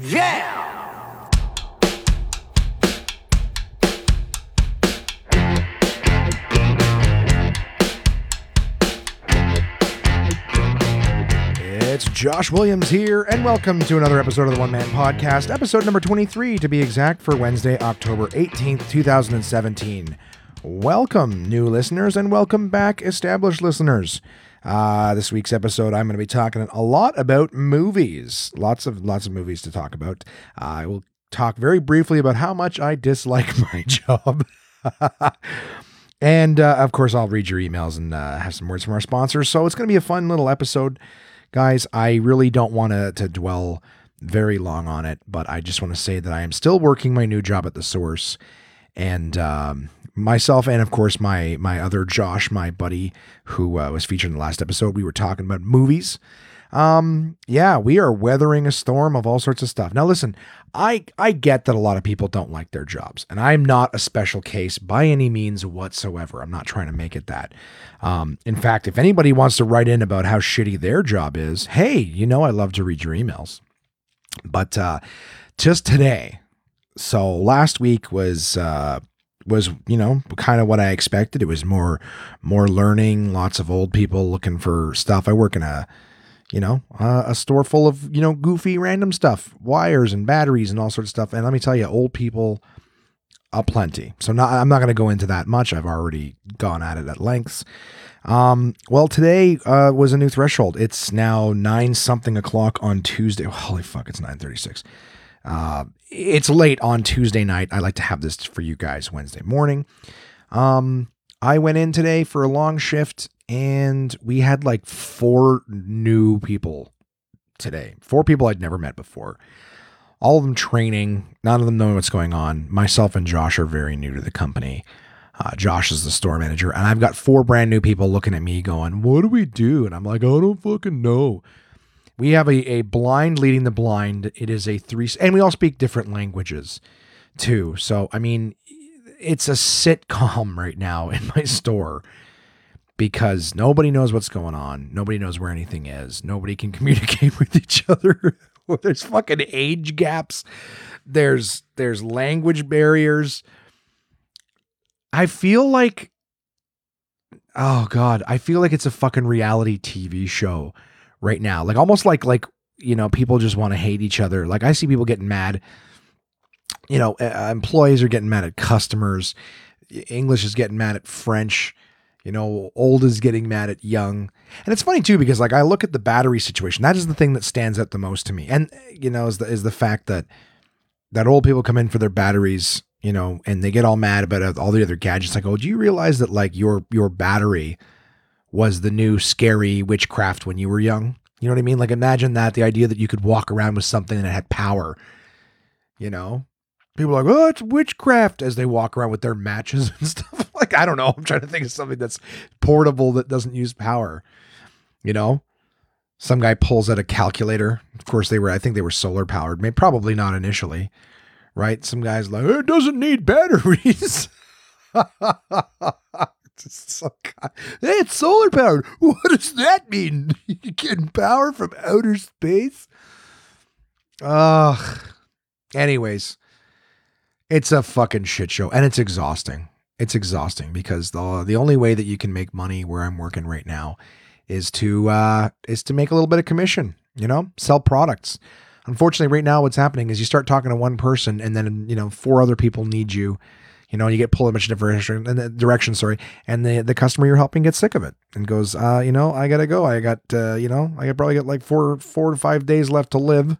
Yeah! It's Josh Williams here, and welcome to another episode of the One Man Podcast, episode number 23 to be exact, for Wednesday, October 18th, 2017. Welcome, new listeners, and welcome back, established listeners. Uh, this week's episode, I'm going to be talking a lot about movies. Lots of lots of movies to talk about. Uh, I will talk very briefly about how much I dislike my job. and uh, of course, I'll read your emails and uh, have some words from our sponsors. So it's going to be a fun little episode. Guys, I really don't want to, to dwell very long on it, but I just want to say that I am still working my new job at the source. And um, myself, and of course, my my other Josh, my buddy who uh, was featured in the last episode, we were talking about movies. Um, yeah, we are weathering a storm of all sorts of stuff. Now, listen, I I get that a lot of people don't like their jobs, and I'm not a special case by any means whatsoever. I'm not trying to make it that. Um, in fact, if anybody wants to write in about how shitty their job is, hey, you know I love to read your emails. But uh, just today, so last week was uh, was you know kind of what I expected. It was more more learning, lots of old people looking for stuff. I work in a you know, uh, a store full of, you know, goofy random stuff, wires and batteries and all sorts of stuff. And let me tell you, old people aplenty. So not, I'm not going to go into that much. I've already gone at it at lengths. Um, well, today uh, was a new threshold. It's now nine something o'clock on Tuesday. Holy fuck, it's 936. Uh, it's late on Tuesday night. I like to have this for you guys Wednesday morning. Um, I went in today for a long shift and we had like four new people today. Four people I'd never met before. All of them training, none of them knowing what's going on. Myself and Josh are very new to the company. Uh, Josh is the store manager, and I've got four brand new people looking at me going, What do we do? And I'm like, I don't fucking know. We have a, a blind leading the blind. It is a three, and we all speak different languages too. So, I mean, it's a sitcom right now in my store because nobody knows what's going on. Nobody knows where anything is. Nobody can communicate with each other. there's fucking age gaps. There's there's language barriers. I feel like oh god, I feel like it's a fucking reality TV show right now. Like almost like like you know, people just want to hate each other. Like I see people getting mad. You know, uh, employees are getting mad at customers. English is getting mad at French you know, old is getting mad at young. And it's funny too because like I look at the battery situation. That is the thing that stands out the most to me. And you know, is the is the fact that that old people come in for their batteries, you know, and they get all mad about all the other gadgets. Like, oh, do you realize that like your your battery was the new scary witchcraft when you were young? You know what I mean? Like imagine that the idea that you could walk around with something that had power. You know, people are like, oh, it's witchcraft as they walk around with their matches and stuff like I don't know. I'm trying to think of something that's portable that doesn't use power. You know, some guy pulls out a calculator. Of course, they were. I think they were solar powered. Maybe probably not initially, right? Some guys like oh, it doesn't need batteries. it's, it's solar powered. What does that mean? You getting power from outer space? Ugh. Anyways, it's a fucking shit show and it's exhausting it's exhausting because the the only way that you can make money where I'm working right now is to uh, is to make a little bit of commission. You know, sell products. Unfortunately, right now, what's happening is you start talking to one person, and then you know four other people need you. You know, you get pulled in a bunch of different direction, direction, sorry, and the the customer you're helping gets sick of it and goes, uh, you know, I gotta go. I got, uh, you know, I probably got like four four to five days left to live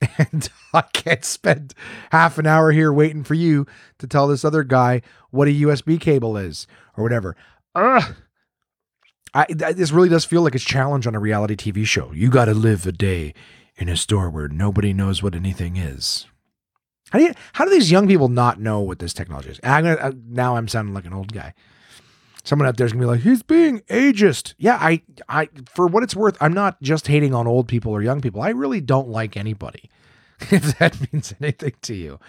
and I can't spend half an hour here waiting for you to tell this other guy what a USB cable is or whatever. Ugh. I, this really does feel like a challenge on a reality TV show. You got to live a day in a store where nobody knows what anything is. How do you, how do these young people not know what this technology is? I'm gonna, uh, now I'm sounding like an old guy. Someone out there's gonna be like, he's being ageist. Yeah, I, I, for what it's worth, I'm not just hating on old people or young people. I really don't like anybody. If that means anything to you,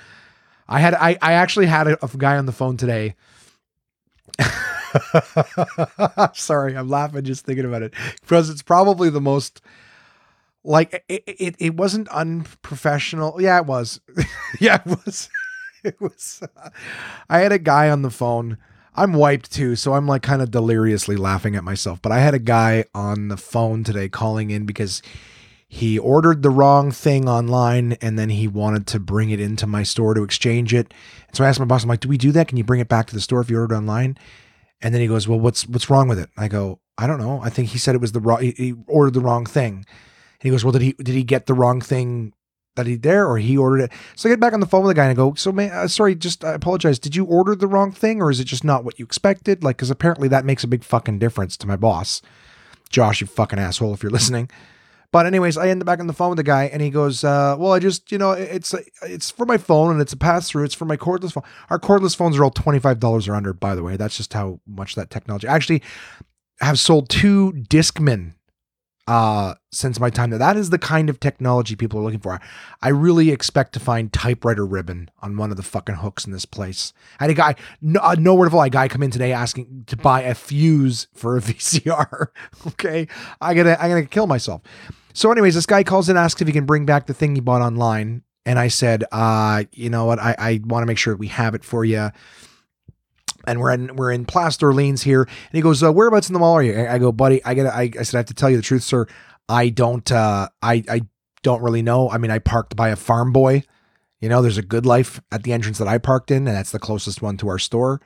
I had, I, I actually had a, a guy on the phone today. Sorry, I'm laughing just thinking about it because it's probably the most like it, it, it wasn't unprofessional. Yeah, it was. yeah, it was. it was. Uh, I had a guy on the phone. I'm wiped too, so I'm like kind of deliriously laughing at myself. But I had a guy on the phone today calling in because he ordered the wrong thing online and then he wanted to bring it into my store to exchange it. And so I asked my boss, I'm like, do we do that? Can you bring it back to the store if you ordered online? And then he goes, well, what's what's wrong with it? I go, I don't know. I think he said it was the wrong. He ordered the wrong thing. And he goes, well, did he did he get the wrong thing that he there or he ordered it? So I get back on the phone with the guy and I go, so man, uh, sorry, just I apologize. Did you order the wrong thing or is it just not what you expected? Like, because apparently that makes a big fucking difference to my boss, Josh. You fucking asshole if you're listening. But anyways, I end up back on the phone with the guy, and he goes, uh, "Well, I just, you know, it's it's for my phone, and it's a pass through. It's for my cordless phone. Our cordless phones are all twenty five dollars or under, by the way. That's just how much that technology. Actually, have sold two Discman uh, since my time there. That is the kind of technology people are looking for. I really expect to find typewriter ribbon on one of the fucking hooks in this place. I had a guy, no, uh, nowhere to fly, a guy come in today asking to buy a fuse for a VCR. okay, I gotta, I gotta kill myself. So, anyways, this guy calls and asks if he can bring back the thing he bought online. And I said, uh, you know what? I, I want to make sure we have it for you. And we're in we're in Place Orleans here. And he goes, uh, whereabouts in the mall are you? I, I go, buddy, I gotta I, I said, I have to tell you the truth, sir. I don't uh I I don't really know. I mean, I parked by a farm boy. You know, there's a good life at the entrance that I parked in, and that's the closest one to our store.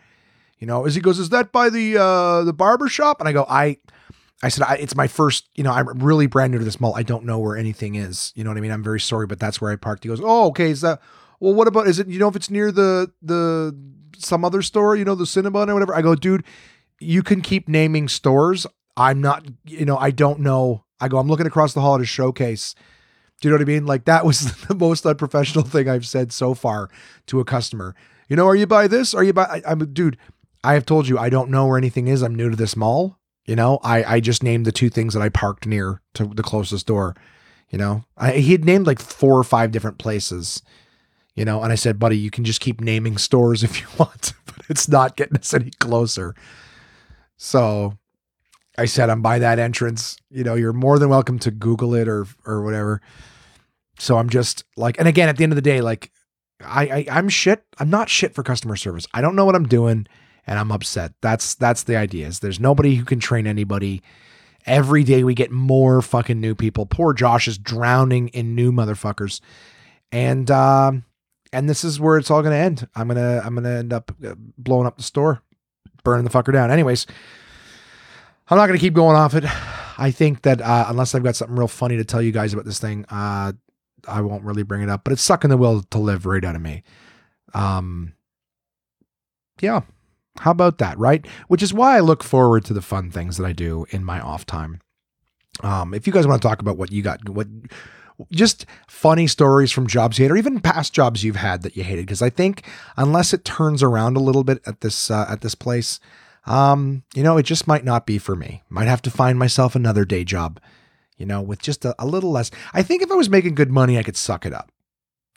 You know, as he goes, is that by the uh the barber shop? And I go, I I said, I, it's my first, you know, I'm really brand new to this mall. I don't know where anything is. You know what I mean? I'm very sorry, but that's where I parked. He goes, oh, okay. Is that, well, what about, is it, you know, if it's near the, the, some other store, you know, the Cinnabon or whatever. I go, dude, you can keep naming stores. I'm not, you know, I don't know. I go, I'm looking across the hall at a showcase. Do you know what I mean? Like that was the most unprofessional thing I've said so far to a customer. You know, are you by this? Are you by, I, I'm, dude, I have told you, I don't know where anything is. I'm new to this mall. You know, I, I just named the two things that I parked near to the closest door. You know, I, he had named like four or five different places. You know, and I said, buddy, you can just keep naming stores if you want, but it's not getting us any closer. So I said, I'm by that entrance. You know, you're more than welcome to Google it or or whatever. So I'm just like, and again, at the end of the day, like I, I I'm shit. I'm not shit for customer service. I don't know what I'm doing and I'm upset. That's that's the idea. Is there's nobody who can train anybody. Every day we get more fucking new people. Poor Josh is drowning in new motherfuckers, and um, and this is where it's all gonna end. I'm gonna I'm gonna end up uh, blowing up the store, burning the fucker down. Anyways, I'm not gonna keep going off it. I think that uh, unless I've got something real funny to tell you guys about this thing, uh, I won't really bring it up. But it's sucking the will to live right out of me. Um, yeah, how about that, right? Which is why I look forward to the fun things that I do in my off time. Um, if you guys want to talk about what you got, what just funny stories from jobs you hate, or even past jobs you've had that you hated, because I think unless it turns around a little bit at this uh, at this place, um, you know, it just might not be for me. Might have to find myself another day job, you know, with just a, a little less. I think if I was making good money, I could suck it up.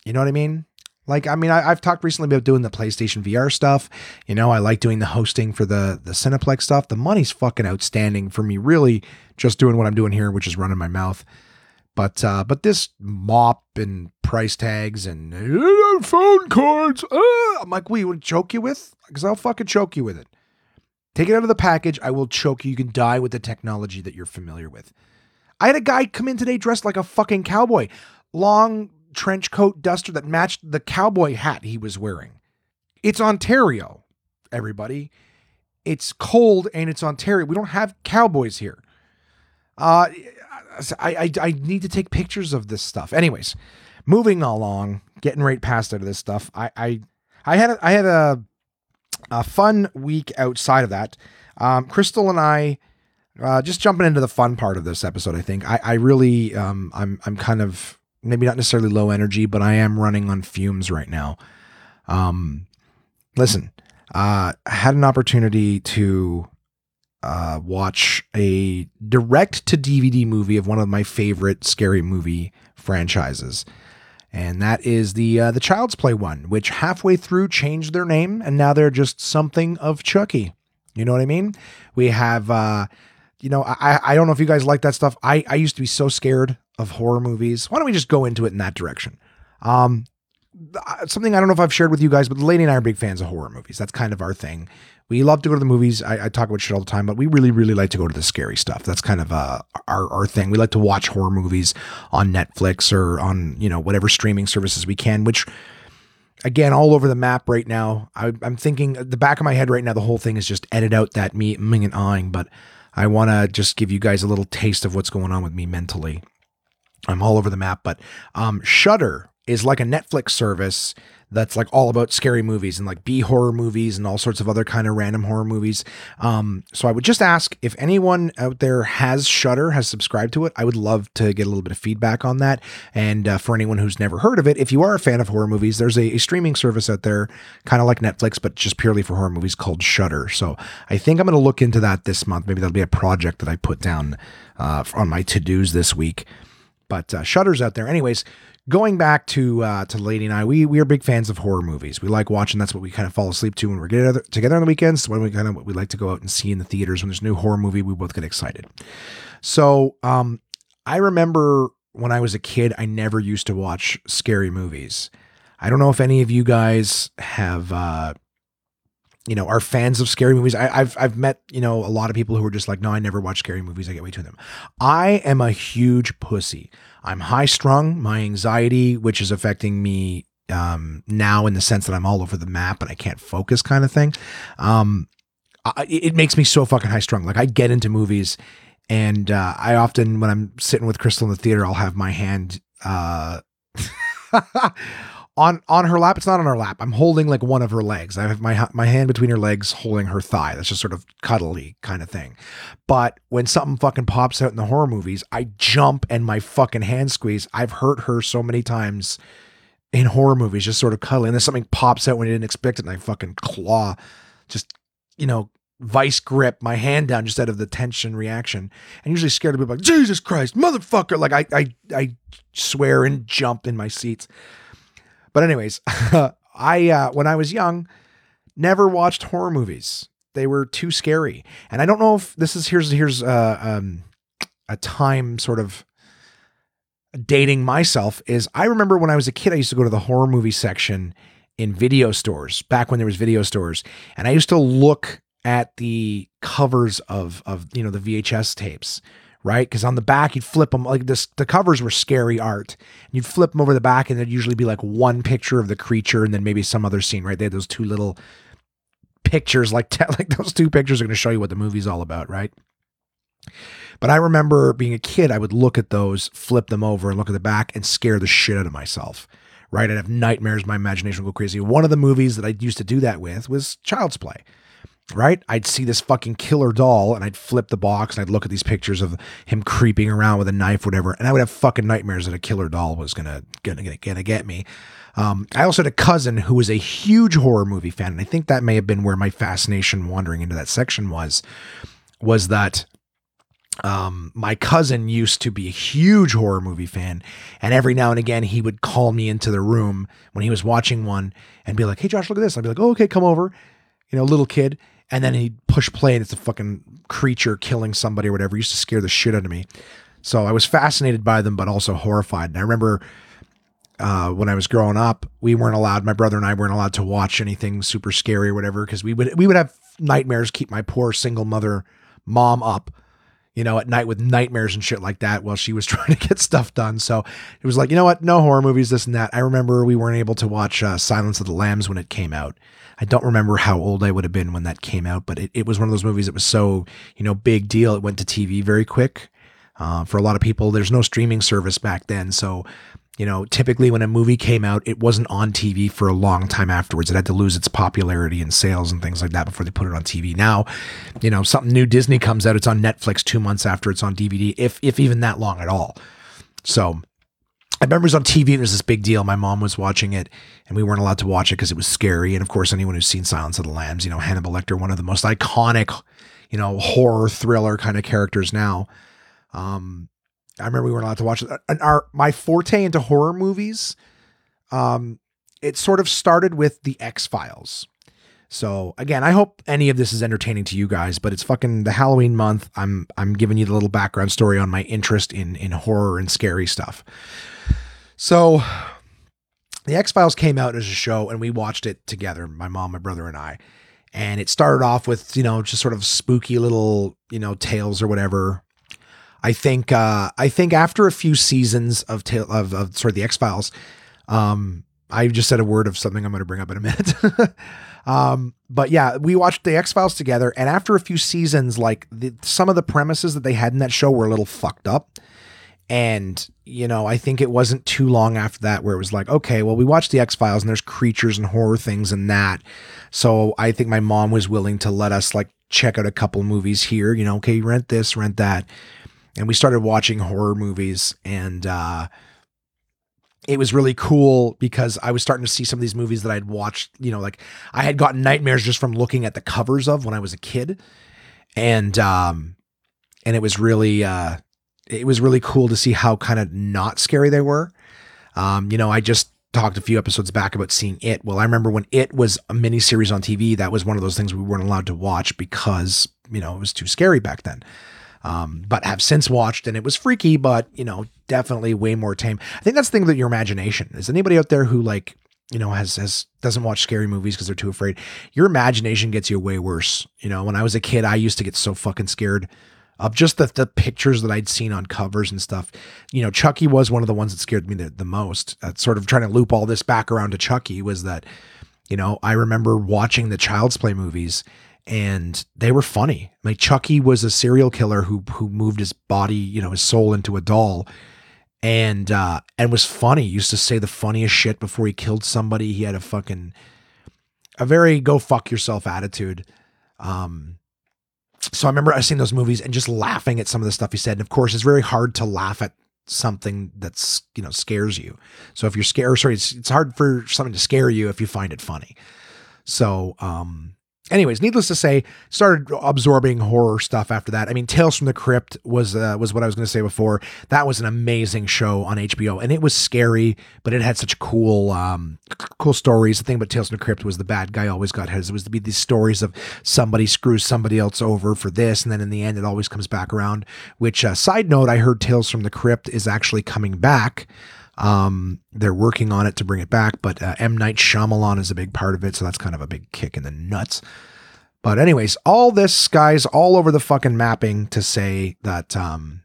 You know what I mean? Like, I mean, I, have talked recently about doing the PlayStation VR stuff. You know, I like doing the hosting for the the Cineplex stuff. The money's fucking outstanding for me. Really, just doing what I'm doing here, which is running my mouth. But uh, but this mop and price tags and uh, phone cards, uh, I'm like, we would choke you with? Because I'll fucking choke you with it. Take it out of the package. I will choke you. You can die with the technology that you're familiar with. I had a guy come in today dressed like a fucking cowboy. Long trench coat duster that matched the cowboy hat he was wearing. It's Ontario, everybody. It's cold and it's Ontario. We don't have cowboys here. Uh, I, I, I need to take pictures of this stuff. Anyways, moving along, getting right past out of this stuff. I, I, I had a, I had a, a fun week outside of that. Um, Crystal and I, uh, just jumping into the fun part of this episode. I think I, I really, um, I'm, I'm kind of maybe not necessarily low energy, but I am running on fumes right now. Um, listen, uh, had an opportunity to uh, watch a direct to DVD movie of one of my favorite scary movie franchises. And that is the uh, the Child's Play one, which halfway through changed their name, and now they're just something of Chucky. You know what I mean? We have, uh, you know, I I don't know if you guys like that stuff. I I used to be so scared of horror movies. Why don't we just go into it in that direction? Um, something I don't know if I've shared with you guys, but the lady and I are big fans of horror movies. That's kind of our thing. We love to go to the movies. I, I, talk about shit all the time, but we really, really like to go to the scary stuff. That's kind of uh, our our thing. We like to watch horror movies on Netflix or on you know whatever streaming services we can. Which, again, all over the map right now. I, am thinking the back of my head right now. The whole thing is just edit out that me ming and ahing, but I want to just give you guys a little taste of what's going on with me mentally. I'm all over the map, but um, Shudder is like a Netflix service that's like all about scary movies and like B horror movies and all sorts of other kind of random horror movies. Um, so I would just ask if anyone out there has Shudder, has subscribed to it. I would love to get a little bit of feedback on that. And uh, for anyone who's never heard of it, if you are a fan of horror movies, there's a, a streaming service out there, kind of like Netflix, but just purely for horror movies called Shudder. So I think I'm going to look into that this month. Maybe that'll be a project that I put down uh, on my to dos this week. But uh, Shudder's out there. Anyways, going back to uh, to Lady and I, we we are big fans of horror movies. We like watching. That's what we kind of fall asleep to when we're together together on the weekends. When we kind of we like to go out and see in the theaters when there's a new horror movie, we both get excited. So um, I remember when I was a kid, I never used to watch scary movies. I don't know if any of you guys have. Uh, you know, are fans of scary movies. I, have I've met you know a lot of people who are just like, no, I never watch scary movies. I get way too them. I am a huge pussy. I'm high strung. My anxiety, which is affecting me um, now in the sense that I'm all over the map and I can't focus, kind of thing. Um, I, it makes me so fucking high strung. Like I get into movies, and uh, I often, when I'm sitting with Crystal in the theater, I'll have my hand. Uh, on on her lap. It's not on her lap. I'm holding like one of her legs. I have my my hand between her legs, holding her thigh. That's just sort of cuddly kind of thing. But when something fucking pops out in the horror movies, I jump and my fucking hand squeeze. I've hurt her so many times in horror movies, just sort of cuddling. And then something pops out when you didn't expect it, and I fucking claw, just you know, vice grip my hand down just out of the tension reaction. And usually scared to be like, Jesus Christ, motherfucker! Like I I I swear and jump in my seats. But anyways, I uh, when I was young, never watched horror movies. They were too scary, and I don't know if this is here's here's uh, um, a time sort of dating myself. Is I remember when I was a kid, I used to go to the horror movie section in video stores back when there was video stores, and I used to look at the covers of of you know the VHS tapes right? Because on the back, you'd flip them like this. The covers were scary art. You'd flip them over the back, and there'd usually be like one picture of the creature, and then maybe some other scene, right? They had those two little pictures, like te- like those two pictures are going to show you what the movie's all about, right? But I remember being a kid, I would look at those, flip them over, and look at the back, and scare the shit out of myself. Right? I'd have nightmares. My imagination would go crazy. One of the movies that I used to do that with was Child's Play right? I'd see this fucking killer doll and I'd flip the box and I'd look at these pictures of him creeping around with a knife, whatever, and I would have fucking nightmares that a killer doll was gonna gonna gonna, gonna get me. Um, I also had a cousin who was a huge horror movie fan, and I think that may have been where my fascination wandering into that section was, was that um, my cousin used to be a huge horror movie fan, and every now and again he would call me into the room when he was watching one and be like, "Hey Josh, look at this." I'd be like, "Oh, okay, come over." You know, little kid and then he'd push play and it's a fucking creature killing somebody or whatever. It used to scare the shit out of me. So I was fascinated by them, but also horrified. And I remember uh, when I was growing up, we weren't allowed. My brother and I weren't allowed to watch anything super scary or whatever because we would we would have nightmares. Keep my poor single mother mom up, you know, at night with nightmares and shit like that while she was trying to get stuff done. So it was like, you know what? No horror movies, this and that. I remember we weren't able to watch uh, Silence of the Lambs when it came out. I don't remember how old I would have been when that came out, but it, it was one of those movies that was so, you know, big deal. It went to TV very quick. Uh, for a lot of people, there's no streaming service back then. So, you know, typically when a movie came out, it wasn't on TV for a long time afterwards. It had to lose its popularity and sales and things like that before they put it on TV. Now, you know, something new Disney comes out, it's on Netflix two months after it's on DVD, if if even that long at all. So I remember it was on TV. It was this big deal. My mom was watching it, and we weren't allowed to watch it because it was scary. And of course, anyone who's seen Silence of the Lambs, you know, Hannibal Lecter, one of the most iconic, you know, horror thriller kind of characters now. Um, I remember we weren't allowed to watch it. And our my forte into horror movies, um, it sort of started with the X Files. So again, I hope any of this is entertaining to you guys, but it's fucking the Halloween month. I'm I'm giving you the little background story on my interest in in horror and scary stuff. So the X Files came out as a show and we watched it together, my mom, my brother, and I. And it started off with, you know, just sort of spooky little, you know, tales or whatever. I think uh I think after a few seasons of tale of, of sort of the X Files, um, I just said a word of something I'm going to bring up in a minute. um, but yeah, we watched the X Files together, and after a few seasons, like the, some of the premises that they had in that show were a little fucked up. And, you know, I think it wasn't too long after that where it was like, okay, well, we watched the X Files and there's creatures and horror things and that. So I think my mom was willing to let us like check out a couple movies here, you know, okay, rent this, rent that. And we started watching horror movies and, uh, it was really cool because I was starting to see some of these movies that I'd watched, you know, like I had gotten nightmares just from looking at the covers of when I was a kid. And um and it was really uh it was really cool to see how kind of not scary they were. Um, you know, I just talked a few episodes back about seeing it. Well, I remember when it was a miniseries on TV, that was one of those things we weren't allowed to watch because, you know, it was too scary back then. Um, but have since watched and it was freaky, but you know, definitely way more tame. I think that's the thing that your imagination is anybody out there who like, you know, has, has, doesn't watch scary movies because they're too afraid. Your imagination gets you way worse. You know, when I was a kid, I used to get so fucking scared of just the, the pictures that I'd seen on covers and stuff. You know, Chucky was one of the ones that scared me the, the most. Uh, sort of trying to loop all this back around to Chucky was that, you know, I remember watching the Child's Play movies and they were funny. Like Chucky was a serial killer who who moved his body, you know, his soul into a doll, and uh, and was funny. He used to say the funniest shit before he killed somebody. He had a fucking a very go fuck yourself attitude. Um, so I remember I seen those movies and just laughing at some of the stuff he said. And of course, it's very hard to laugh at something that's you know scares you. So if you're scared, sorry, it's it's hard for something to scare you if you find it funny. So um anyways, needless to say, started absorbing horror stuff after that. I mean, Tales from the Crypt was uh, was what I was going to say before. That was an amazing show on HBO, and it was scary, but it had such cool um, cool stories. The thing about Tales from the Crypt was the bad guy always got his. It was to be these stories of somebody screws somebody else over for this, and then in the end, it always comes back around. Which, uh, side note, I heard Tales from the Crypt is actually coming back. Um, they're working on it to bring it back, but uh, M Night Shyamalan is a big part of it, so that's kind of a big kick in the nuts. But anyways, all this guys all over the fucking mapping to say that um,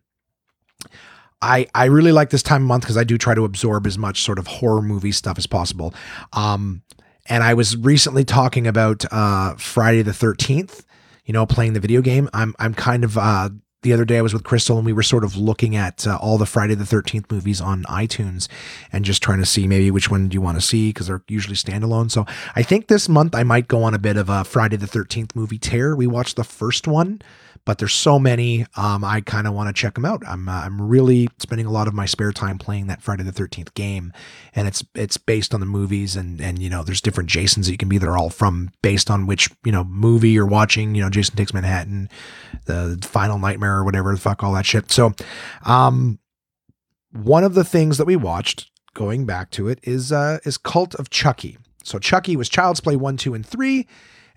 I I really like this time of month because I do try to absorb as much sort of horror movie stuff as possible. Um, and I was recently talking about uh, Friday the Thirteenth. You know, playing the video game. I'm I'm kind of uh, the other day I was with Crystal and we were sort of looking at uh, all the Friday the 13th movies on iTunes and just trying to see maybe which one do you want to see because they're usually standalone. So I think this month I might go on a bit of a Friday the 13th movie tear. We watched the first one but there's so many. Um, I kind of want to check them out. I'm uh, I'm really spending a lot of my spare time playing that Friday the Thirteenth game, and it's it's based on the movies and and you know there's different Jasons that you can be. They're all from based on which you know movie you're watching. You know, Jason Takes Manhattan, the Final Nightmare or whatever the fuck all that shit. So, um, one of the things that we watched going back to it is uh is Cult of Chucky. So Chucky was Child's Play one, two, and three.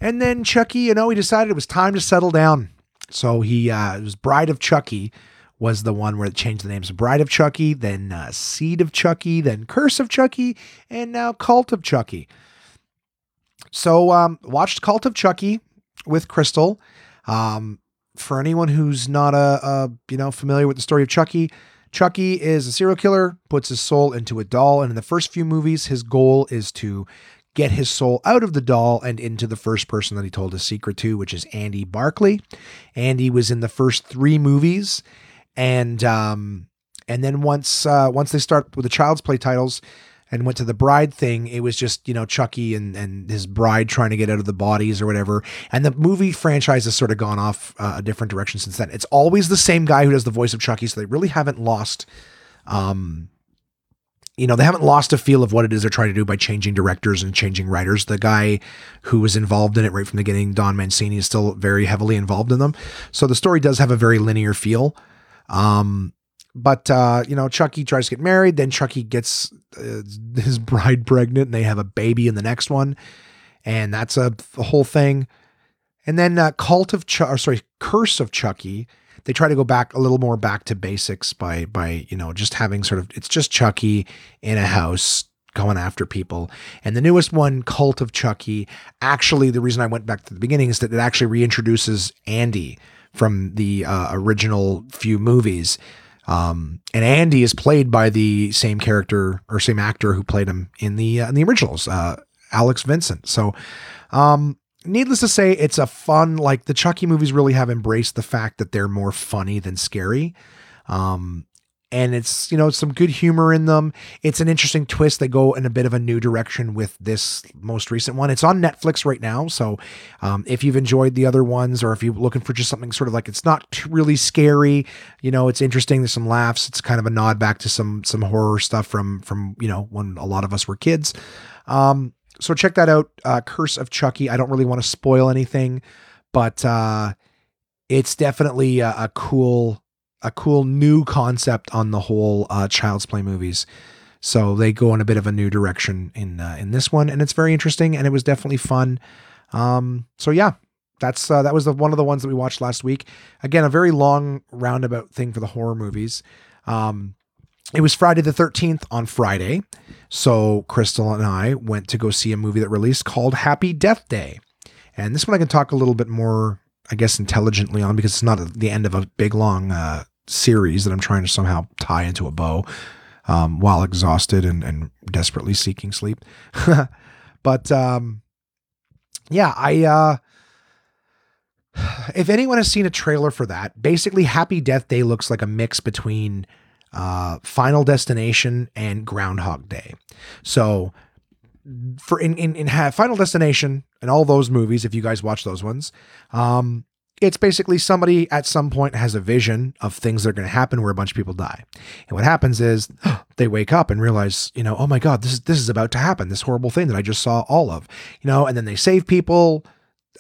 And then Chucky, you know, he decided it was time to settle down. So he uh, was Bride of Chucky was the one where it changed the names. Bride of Chucky, then uh, Seed of Chucky, then Curse of Chucky, and now Cult of Chucky. So um, watched Cult of Chucky with Crystal. Um, for anyone who's not a, a you know familiar with the story of Chucky, Chucky is a serial killer, puts his soul into a doll, and in the first few movies, his goal is to get his soul out of the doll and into the first person that he told his secret to, which is Andy Barclay. Andy was in the first three movies, and um, and then once uh, once they start with the Child's Play titles and went to the bride thing, it was just you know Chucky and and his bride trying to get out of the bodies or whatever. And the movie franchise has sort of gone off uh, a different direction since then. It's always the same guy who does the voice of Chucky, so they really haven't lost. Um, you know, they haven't lost a feel of what it is they're trying to do by changing directors and changing writers. The guy who was involved in it right from the beginning, Don Mancini, is still very heavily involved in them. So the story does have a very linear feel. Um, but uh, you know, Chucky tries to get married, then Chucky gets uh, his bride pregnant, and they have a baby in the next one. and that's a, a whole thing. And then uh, Cult of Chuck, or sorry, Curse of Chucky. They try to go back a little more back to basics by by you know just having sort of it's just Chucky in a house going after people. And the newest one, Cult of Chucky, actually the reason I went back to the beginning is that it actually reintroduces Andy from the uh, original few movies. Um, and Andy is played by the same character or same actor who played him in the uh, in the originals, uh, Alex Vincent. So, um, needless to say, it's a fun. Like the Chucky movies really have embraced the fact that they're more funny than scary. Um, and it's you know some good humor in them. It's an interesting twist. They go in a bit of a new direction with this most recent one. It's on Netflix right now, so um, if you've enjoyed the other ones, or if you're looking for just something sort of like it's not really scary, you know, it's interesting. There's some laughs. It's kind of a nod back to some some horror stuff from from you know when a lot of us were kids. Um, so check that out. Uh, Curse of Chucky. I don't really want to spoil anything, but uh, it's definitely a, a cool a cool new concept on the whole uh, Child's Play movies. So they go in a bit of a new direction in uh, in this one, and it's very interesting, and it was definitely fun. Um, so yeah, that's uh, that was the one of the ones that we watched last week. Again, a very long roundabout thing for the horror movies. Um, it was Friday the 13th on Friday. So Crystal and I went to go see a movie that released called Happy Death Day. And this one I can talk a little bit more, I guess, intelligently on because it's not a, the end of a big long uh, series that I'm trying to somehow tie into a bow um, while exhausted and, and desperately seeking sleep. but um, yeah, I. Uh, if anyone has seen a trailer for that, basically Happy Death Day looks like a mix between uh, Final Destination and Groundhog Day. So for in in, in Final Destination and all those movies, if you guys watch those ones, um, it's basically somebody at some point has a vision of things that are going to happen where a bunch of people die. And what happens is they wake up and realize, you know, oh my God, this is this is about to happen. This horrible thing that I just saw all of, you know, and then they save people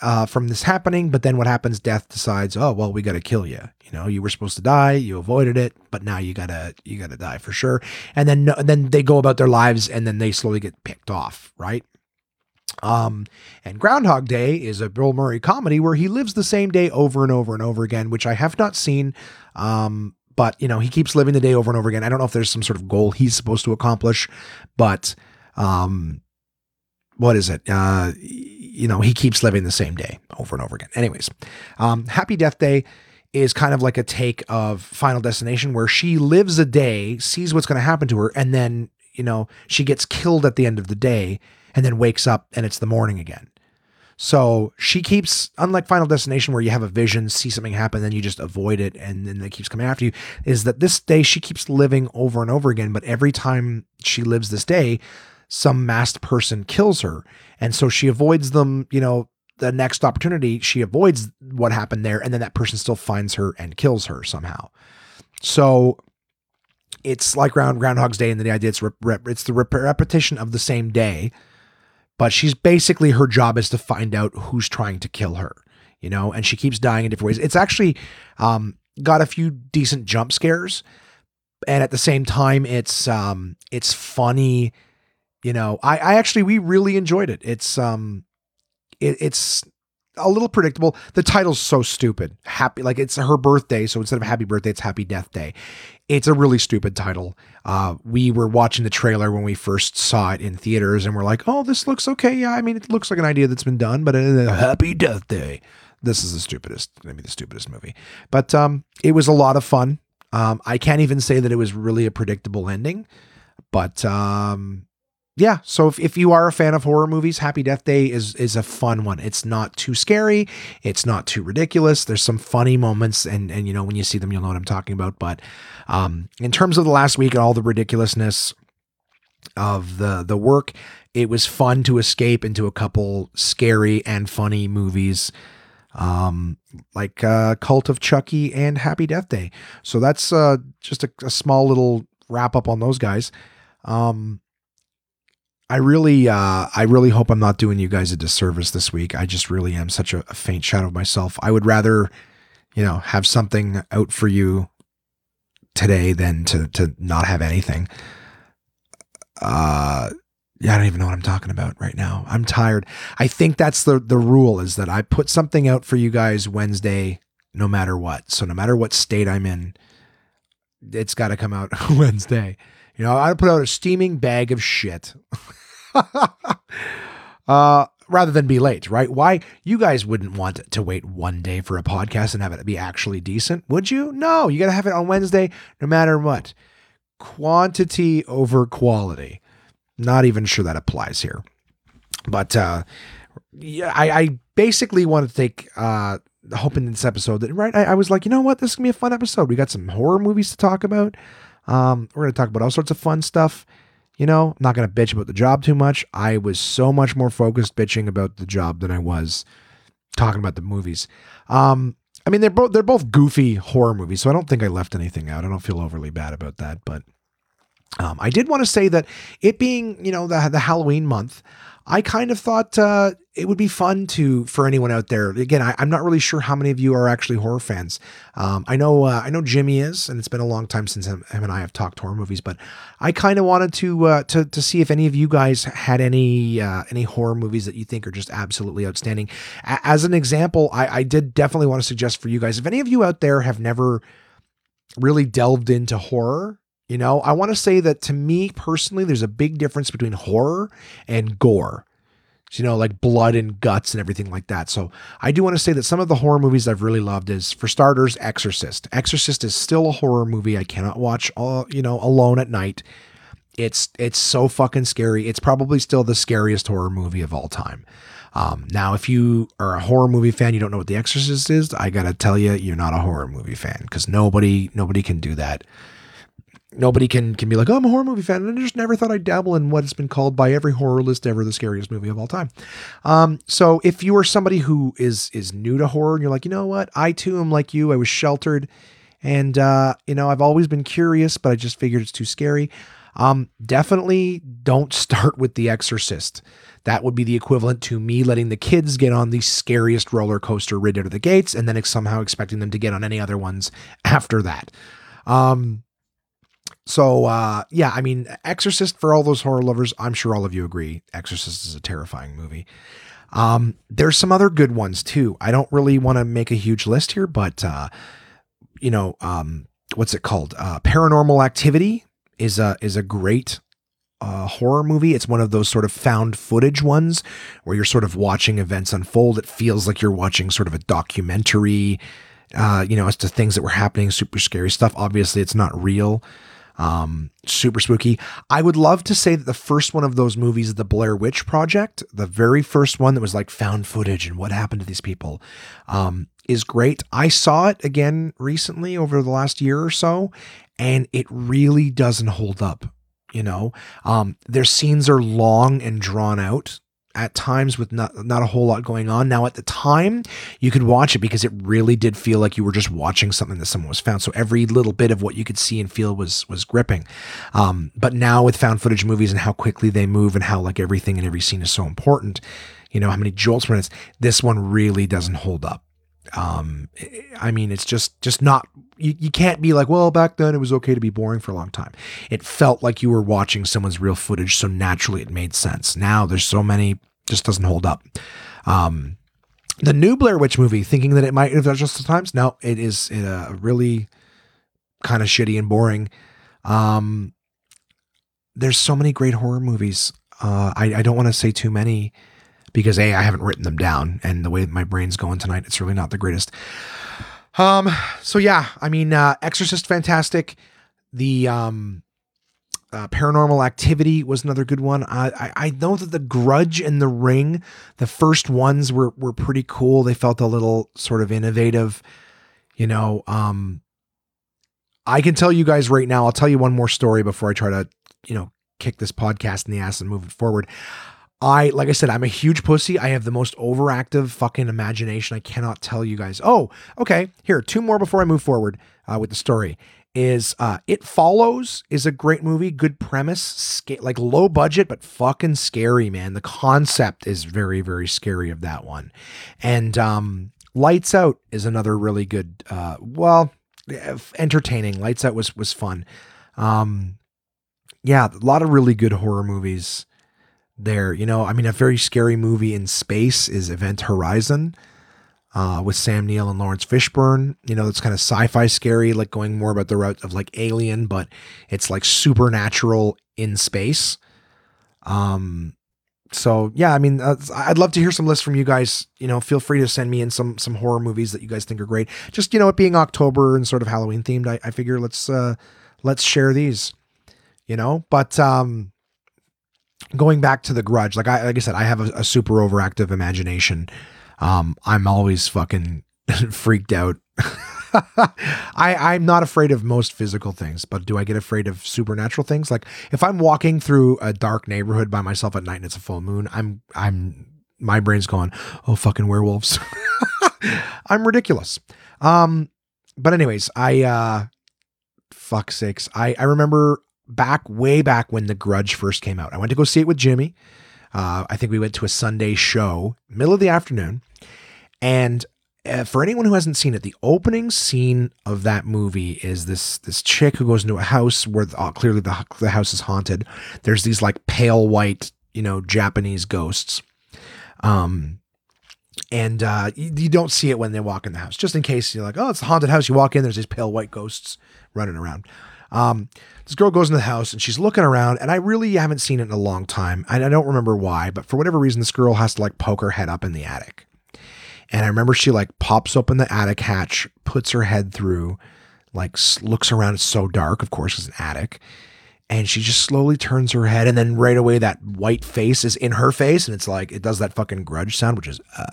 uh, from this happening. But then what happens? Death decides, oh well, we got to kill you. You know, you were supposed to die, you avoided it, but now you gotta you gotta die for sure. And then then they go about their lives, and then they slowly get picked off, right? Um, and Groundhog Day is a Bill Murray comedy where he lives the same day over and over and over again, which I have not seen. Um, but you know, he keeps living the day over and over again. I don't know if there's some sort of goal he's supposed to accomplish, but um, what is it? Uh, you know, he keeps living the same day over and over again. Anyways, um, Happy Death Day is kind of like a take of Final Destination where she lives a day, sees what's going to happen to her, and then you know she gets killed at the end of the day and then wakes up and it's the morning again. So she keeps, unlike Final Destination, where you have a vision, see something happen, then you just avoid it, and then it keeps coming after you. Is that this day she keeps living over and over again, but every time she lives this day, some masked person kills her, and so she avoids them. You know, the next opportunity, she avoids what happened there, and then that person still finds her and kills her somehow. So it's like Ground Groundhog's Day, and the idea it's rep, it's the repetition of the same day but she's basically her job is to find out who's trying to kill her, you know, and she keeps dying in different ways. It's actually um, got a few decent jump scares, and at the same time, it's um, it's funny. You know, I, I actually we really enjoyed it. It's um, it, it's a little predictable. The title's so stupid. Happy, like it's her birthday, so instead of happy birthday, it's happy death day. It's a really stupid title. Uh, we were watching the trailer when we first saw it in theaters, and we're like, "Oh, this looks okay. Yeah, I mean, it looks like an idea that's been done, but uh, happy death day." This is the stupidest, maybe the stupidest movie, but um, it was a lot of fun. Um, I can't even say that it was really a predictable ending, but um, yeah, so if, if you are a fan of horror movies, Happy Death Day is is a fun one. It's not too scary, it's not too ridiculous. There's some funny moments, and and you know when you see them, you'll know what I'm talking about. But um, in terms of the last week and all the ridiculousness of the the work, it was fun to escape into a couple scary and funny movies um, like uh, Cult of Chucky and Happy Death Day. So that's uh, just a, a small little wrap up on those guys. Um, I really, uh, I really hope I'm not doing you guys a disservice this week. I just really am such a, a faint shadow of myself. I would rather, you know, have something out for you today than to to not have anything. Uh, yeah, I don't even know what I'm talking about right now. I'm tired. I think that's the the rule is that I put something out for you guys Wednesday no matter what. So no matter what state I'm in, it's got to come out Wednesday. You know, I'd put out a steaming bag of shit. uh rather than be late, right? Why you guys wouldn't want to wait one day for a podcast and have it be actually decent, would you? No, you got to have it on Wednesday no matter what. Quantity over quality. Not even sure that applies here. But uh yeah, I, I basically want to take uh hope in this episode that right I, I, was like, you know what, this is gonna be a fun episode. We got some horror movies to talk about. Um, we're gonna talk about all sorts of fun stuff. You know, I'm not gonna bitch about the job too much. I was so much more focused bitching about the job than I was talking about the movies. Um, I mean, they're both they're both goofy horror movies, so I don't think I left anything out. I don't feel overly bad about that, but um, I did want to say that it being you know the the Halloween month, I kind of thought uh, it would be fun to for anyone out there. Again, I, am not really sure how many of you are actually horror fans. Um, I know uh, I know Jimmy is, and it's been a long time since him, him and I have talked horror movies. But I kind of wanted to uh, to to see if any of you guys had any uh, any horror movies that you think are just absolutely outstanding. A- as an example, I, I did definitely want to suggest for you guys if any of you out there have never really delved into horror you know, I want to say that to me personally, there's a big difference between horror and gore. You know, like blood and guts and everything like that. So I do want to say that some of the horror movies I've really loved is, for starters, Exorcist. Exorcist is still a horror movie I cannot watch, all, you know, alone at night. It's it's so fucking scary. It's probably still the scariest horror movie of all time. Um, now, if you are a horror movie fan, you don't know what The Exorcist is. I gotta tell you, you're not a horror movie fan because nobody nobody can do that nobody can can be like, oh, I'm a horror movie fan, and I just never thought I'd dabble in what has been called by every horror list ever the scariest movie of all time. Um, so if you are somebody who is is new to horror and you're like, you know what, I too am like you, I was sheltered, and uh, you know I've always been curious, but I just figured it's too scary. Um, definitely don't start with The Exorcist. That would be the equivalent to me letting the kids get on the scariest roller coaster right out of the gates, and then somehow expecting them to get on any other ones after that. Um, so uh, yeah, I mean, Exorcist for all those horror lovers, I'm sure all of you agree. Exorcist is a terrifying movie. Um, there's some other good ones too. I don't really want to make a huge list here, but uh, you know, um, what's it called? Uh, Paranormal Activity is a is a great uh, horror movie. It's one of those sort of found footage ones where you're sort of watching events unfold. It feels like you're watching sort of a documentary, uh, you know, as to things that were happening, super scary stuff. Obviously, it's not real um, super spooky. I would love to say that the first one of those movies, The Blair Witch Project, the very first one that was like found footage and what happened to these people, um, is great. I saw it again recently over the last year or so, and it really doesn't hold up. You know, um, their scenes are long and drawn out at times with not not a whole lot going on. Now at the time, you could watch it because it really did feel like you were just watching something that someone was found. So every little bit of what you could see and feel was was gripping. Um, but now with found footage movies and how quickly they move and how like everything and every scene is so important, you know how many jolts minutes. This one really doesn't hold up. Um, I mean, it's just just not you, you can't be like, well, back then it was okay to be boring for a long time. It felt like you were watching someone's real footage, so naturally it made sense. Now there's so many, just doesn't hold up. Um, the new Blair Witch movie, thinking that it might have just the times, no, it is uh, really kind of shitty and boring. Um, there's so many great horror movies. Uh, I, I don't want to say too many because a I haven't written them down, and the way my brain's going tonight, it's really not the greatest. Um, so yeah, I mean, uh, Exorcist, fantastic. The um, uh, Paranormal Activity was another good one. I, I, I know that The Grudge and The Ring, the first ones were were pretty cool. They felt a little sort of innovative. You know, um, I can tell you guys right now. I'll tell you one more story before I try to, you know, kick this podcast in the ass and move it forward. I, like I said, I'm a huge pussy. I have the most overactive fucking imagination. I cannot tell you guys. Oh, okay. Here, two more before I move forward uh, with the story. Is uh, It Follows is a great movie, good premise, like low budget, but fucking scary, man. The concept is very, very scary of that one. And um, Lights Out is another really good, uh, well, entertaining. Lights Out was was fun. Um, yeah, a lot of really good horror movies there. You know, I mean, a very scary movie in space is Event Horizon uh, with Sam Neill and Laurence Fishburne. You know, it's kind of sci-fi scary, like going more about the route of like Alien, but it's like supernatural in space. Um, so yeah, I mean, uh, I'd love to hear some lists from you guys. You know, feel free to send me in some some horror movies that you guys think are great. Just you know, it being October and sort of Halloween themed, I, I figure let's uh, let's share these. You know, but um, going back to the Grudge, like I like I said, I have a, a super overactive imagination. Um, I'm always fucking freaked out. I I'm not afraid of most physical things, but do I get afraid of supernatural things? Like if I'm walking through a dark neighborhood by myself at night and it's a full moon, I'm I'm my brain's going, "Oh fucking werewolves." I'm ridiculous. Um but anyways, I uh fuck sakes. I I remember back way back when The Grudge first came out. I went to go see it with Jimmy. Uh, I think we went to a Sunday show, middle of the afternoon, and uh, for anyone who hasn't seen it, the opening scene of that movie is this this chick who goes into a house where uh, clearly the the house is haunted. There's these like pale white, you know, Japanese ghosts. Um, and uh, you, you, don't see it when they walk in the house. Just in case you're like, oh, it's a haunted house. You walk in, there's these pale white ghosts running around. Um, this girl goes in the house and she's looking around, and I really haven't seen it in a long time. I don't remember why, but for whatever reason, this girl has to like poke her head up in the attic. And I remember she like pops open the attic hatch, puts her head through, like looks around. It's so dark, of course, it's an attic. And she just slowly turns her head, and then right away that white face is in her face, and it's like it does that fucking grudge sound, which is uh,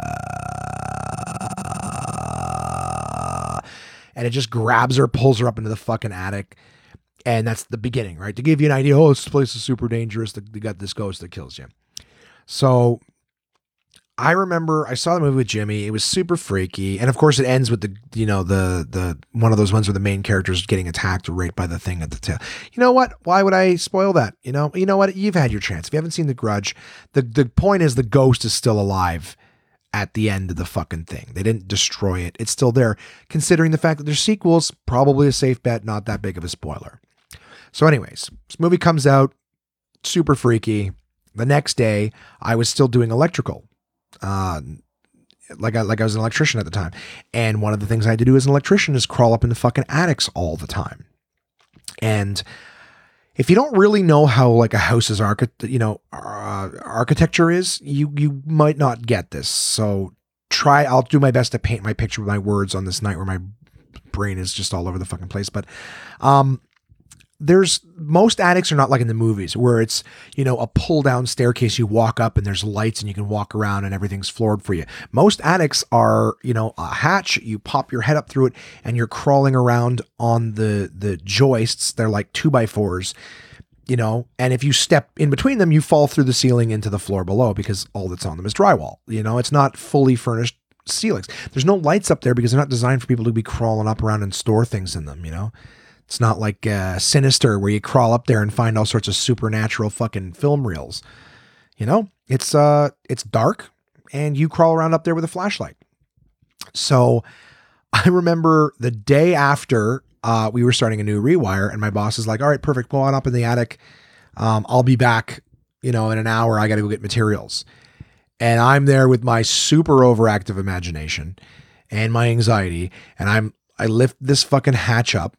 and it just grabs her, pulls her up into the fucking attic, and that's the beginning, right? To give you an idea, oh, this place is super dangerous. They got this ghost that kills you. So I remember I saw the movie with Jimmy. It was super freaky, and of course, it ends with the you know the the one of those ones where the main character is getting attacked or raped by the thing at the tail. You know what? Why would I spoil that? You know, you know what? You've had your chance. If you haven't seen The Grudge, the the point is the ghost is still alive at the end of the fucking thing. They didn't destroy it. It's still there. Considering the fact that there's sequels, probably a safe bet. Not that big of a spoiler. So, anyways, this movie comes out super freaky. The next day, I was still doing electrical uh, like I like I was an electrician at the time, and one of the things I had to do as an electrician is crawl up into fucking attics all the time. And if you don't really know how like a house's architect, you know, uh, architecture is, you you might not get this. So try. I'll do my best to paint my picture with my words on this night where my brain is just all over the fucking place. But um, there's most attics are not like in the movies where it's you know a pull down staircase you walk up and there's lights and you can walk around and everything's floored for you. Most attics are you know a hatch you pop your head up through it and you're crawling around on the the joists. They're like two by fours you know and if you step in between them you fall through the ceiling into the floor below because all that's on them is drywall you know? It's not fully furnished ceilings. There's no lights up there because they're not designed for people to be crawling up around and store things in them you know it's not like uh, Sinister where you crawl up there and find all sorts of supernatural fucking film reels. You know, it's uh, it's dark, and you crawl around up there with a flashlight. So, I remember the day after uh, we were starting a new rewire, and my boss is like, "All right, perfect. Go on up in the attic. Um, I'll be back. You know, in an hour. I got to go get materials." And I'm there with my super overactive imagination and my anxiety, and I'm I lift this fucking hatch up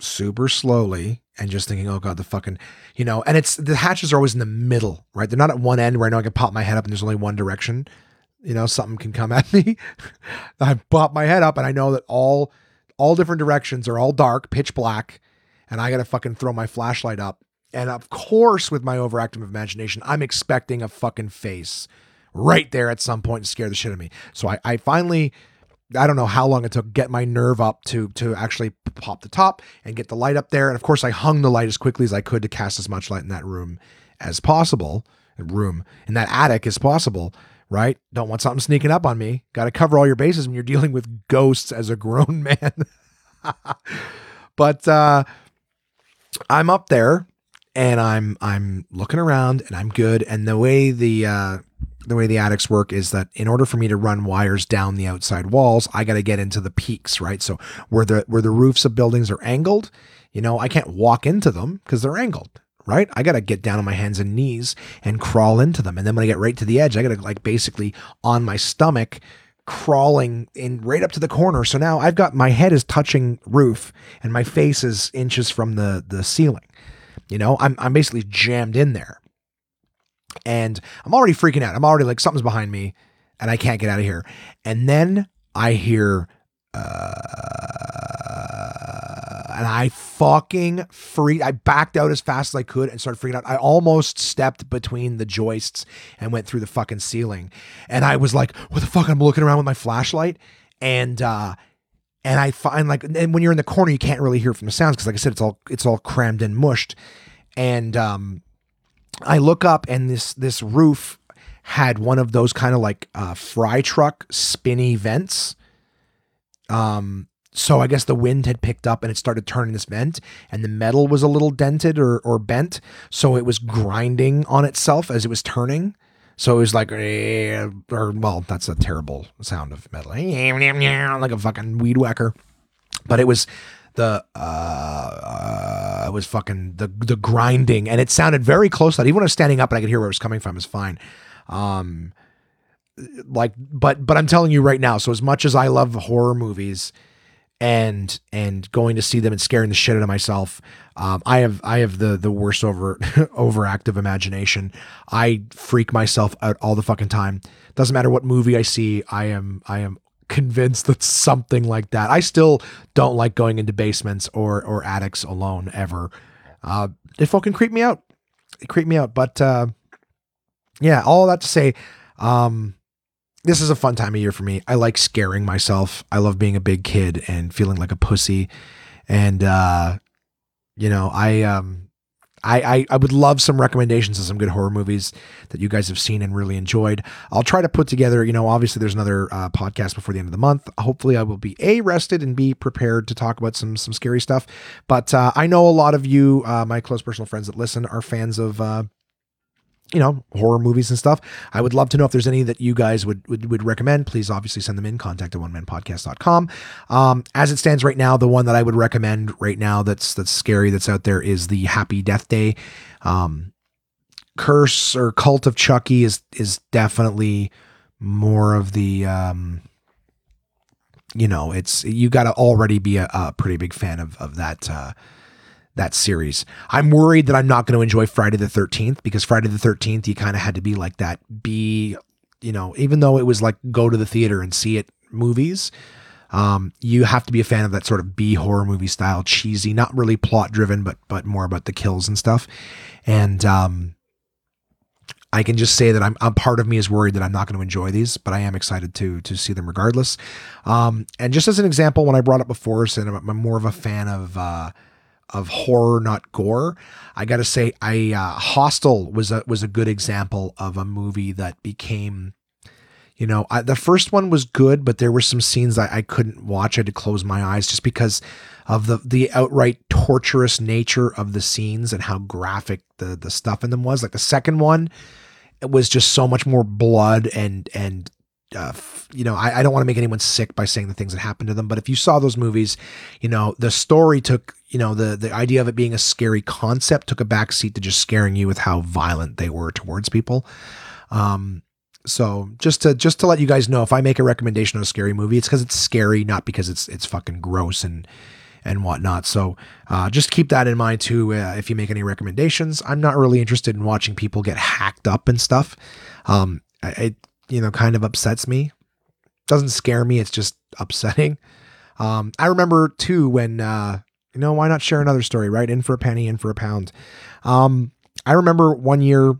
super slowly and just thinking, oh God, the fucking, you know, and it's the hatches are always in the middle, right? They're not at one end where I know I can pop my head up and there's only one direction. You know, something can come at me. I pop my head up and I know that all all different directions are all dark, pitch black, and I gotta fucking throw my flashlight up. And of course, with my overactive imagination, I'm expecting a fucking face right there at some point to scare the shit out of me. So I, I finally I don't know how long it took get my nerve up to to actually pop the top and get the light up there. And of course, I hung the light as quickly as I could to cast as much light in that room as possible. Room in that attic as possible. Right? Don't want something sneaking up on me. Got to cover all your bases when you're dealing with ghosts as a grown man. but uh, I'm up there and I'm I'm looking around and I'm good. And the way the uh, the way the attics work is that in order for me to run wires down the outside walls, I got to get into the peaks, right? So where the where the roofs of buildings are angled, you know, I can't walk into them because they're angled, right? I got to get down on my hands and knees and crawl into them. And then when I get right to the edge, I got to like basically on my stomach crawling in right up to the corner. So now I've got my head is touching roof and my face is inches from the the ceiling. You know, I'm I'm basically jammed in there. And I'm already freaking out. I'm already like something's behind me and I can't get out of here. And then I hear uh, and I fucking freaked. I backed out as fast as I could and started freaking out. I almost stepped between the joists and went through the fucking ceiling. And I was like, "What the fuck?" I'm looking around with my flashlight, and uh, and I find like, and when you're in the corner, you can't really hear from the sounds because, like I said, it's all it's all crammed and mushed. And um, I look up, and this this roof had one of those kind of like uh, fry truck spinny vents. Um, so I guess the wind had picked up and it started turning this vent, and the metal was a little dented or, or bent. So it was grinding on itself as it was turning. So it was like, eh, or well, that's a terrible sound of metal, like a fucking weed whacker. But it was the uh, uh it was fucking the the grinding, and it sounded very close. That even when I was standing up and I could hear where it was coming from, is fine. Um, like, but but I'm telling you right now. So as much as I love horror movies and and going to see them and scaring the shit out of myself. Um, I have I have the the worst over overactive imagination. I freak myself out all the fucking time. Doesn't matter what movie I see. I am I am convinced that something like that. I still don't like going into basements or or attics alone ever. Uh, they fucking creep me out. Creep me out. But uh, yeah, all that to say, um, this is a fun time of year for me. I like scaring myself. I love being a big kid and feeling like a pussy. And uh, you know, I um I, I, I would love some recommendations of some good horror movies that you guys have seen and really enjoyed. I'll try to put together, you know, obviously there's another uh, podcast before the end of the month. Hopefully I will be A, rested and be prepared to talk about some some scary stuff. But uh, I know a lot of you, uh, my close personal friends that listen, are fans of uh, you know, horror movies and stuff. I would love to know if there's any that you guys would would, would recommend. Please obviously send them in, contact at one man podcast.com. Um, as it stands right now, the one that I would recommend right now that's that's scary that's out there is the Happy Death Day. Um, Curse or Cult of Chucky is is definitely more of the um, you know, it's you got to already be a, a, pretty big fan of of that uh, that series. I'm worried that I'm not going to enjoy Friday the 13th because Friday the 13th, you kind of had to be like that, be, you know, even though it was like go to the theater and see it movies, um, you have to be a fan of that sort of B horror movie style, cheesy, not really plot driven, but, but more about the kills and stuff. And, um, I can just say that I'm, I'm part of me is worried that I'm not going to enjoy these, but I am excited to to see them regardless. Um, and just as an example, when I brought up before, I'm, I'm more of a fan of uh, of horror, not gore. I got to say, I uh, Hostel was a was a good example of a movie that became, you know, I, the first one was good, but there were some scenes I, I couldn't watch. I had to close my eyes just because of the the outright torturous nature of the scenes and how graphic the the stuff in them was. Like the second one, it was just so much more blood and and uh, you know, I, I don't want to make anyone sick by saying the things that happened to them, but if you saw those movies, you know, the story took, you know, the the idea of it being a scary concept took a backseat to just scaring you with how violent they were towards people. Um, so just to just to let you guys know, if I make a recommendation on a scary movie, it's because it's scary, not because it's it's fucking gross and and whatnot. So uh, just keep that in mind too. Uh, if you make any recommendations, I'm not really interested in watching people get hacked up and stuff. Um, it you know, kind of upsets me. Doesn't scare me, it's just upsetting. Um, I remember too when uh, you know, why not share another story, right? In for a penny, in for a pound. Um, I remember one year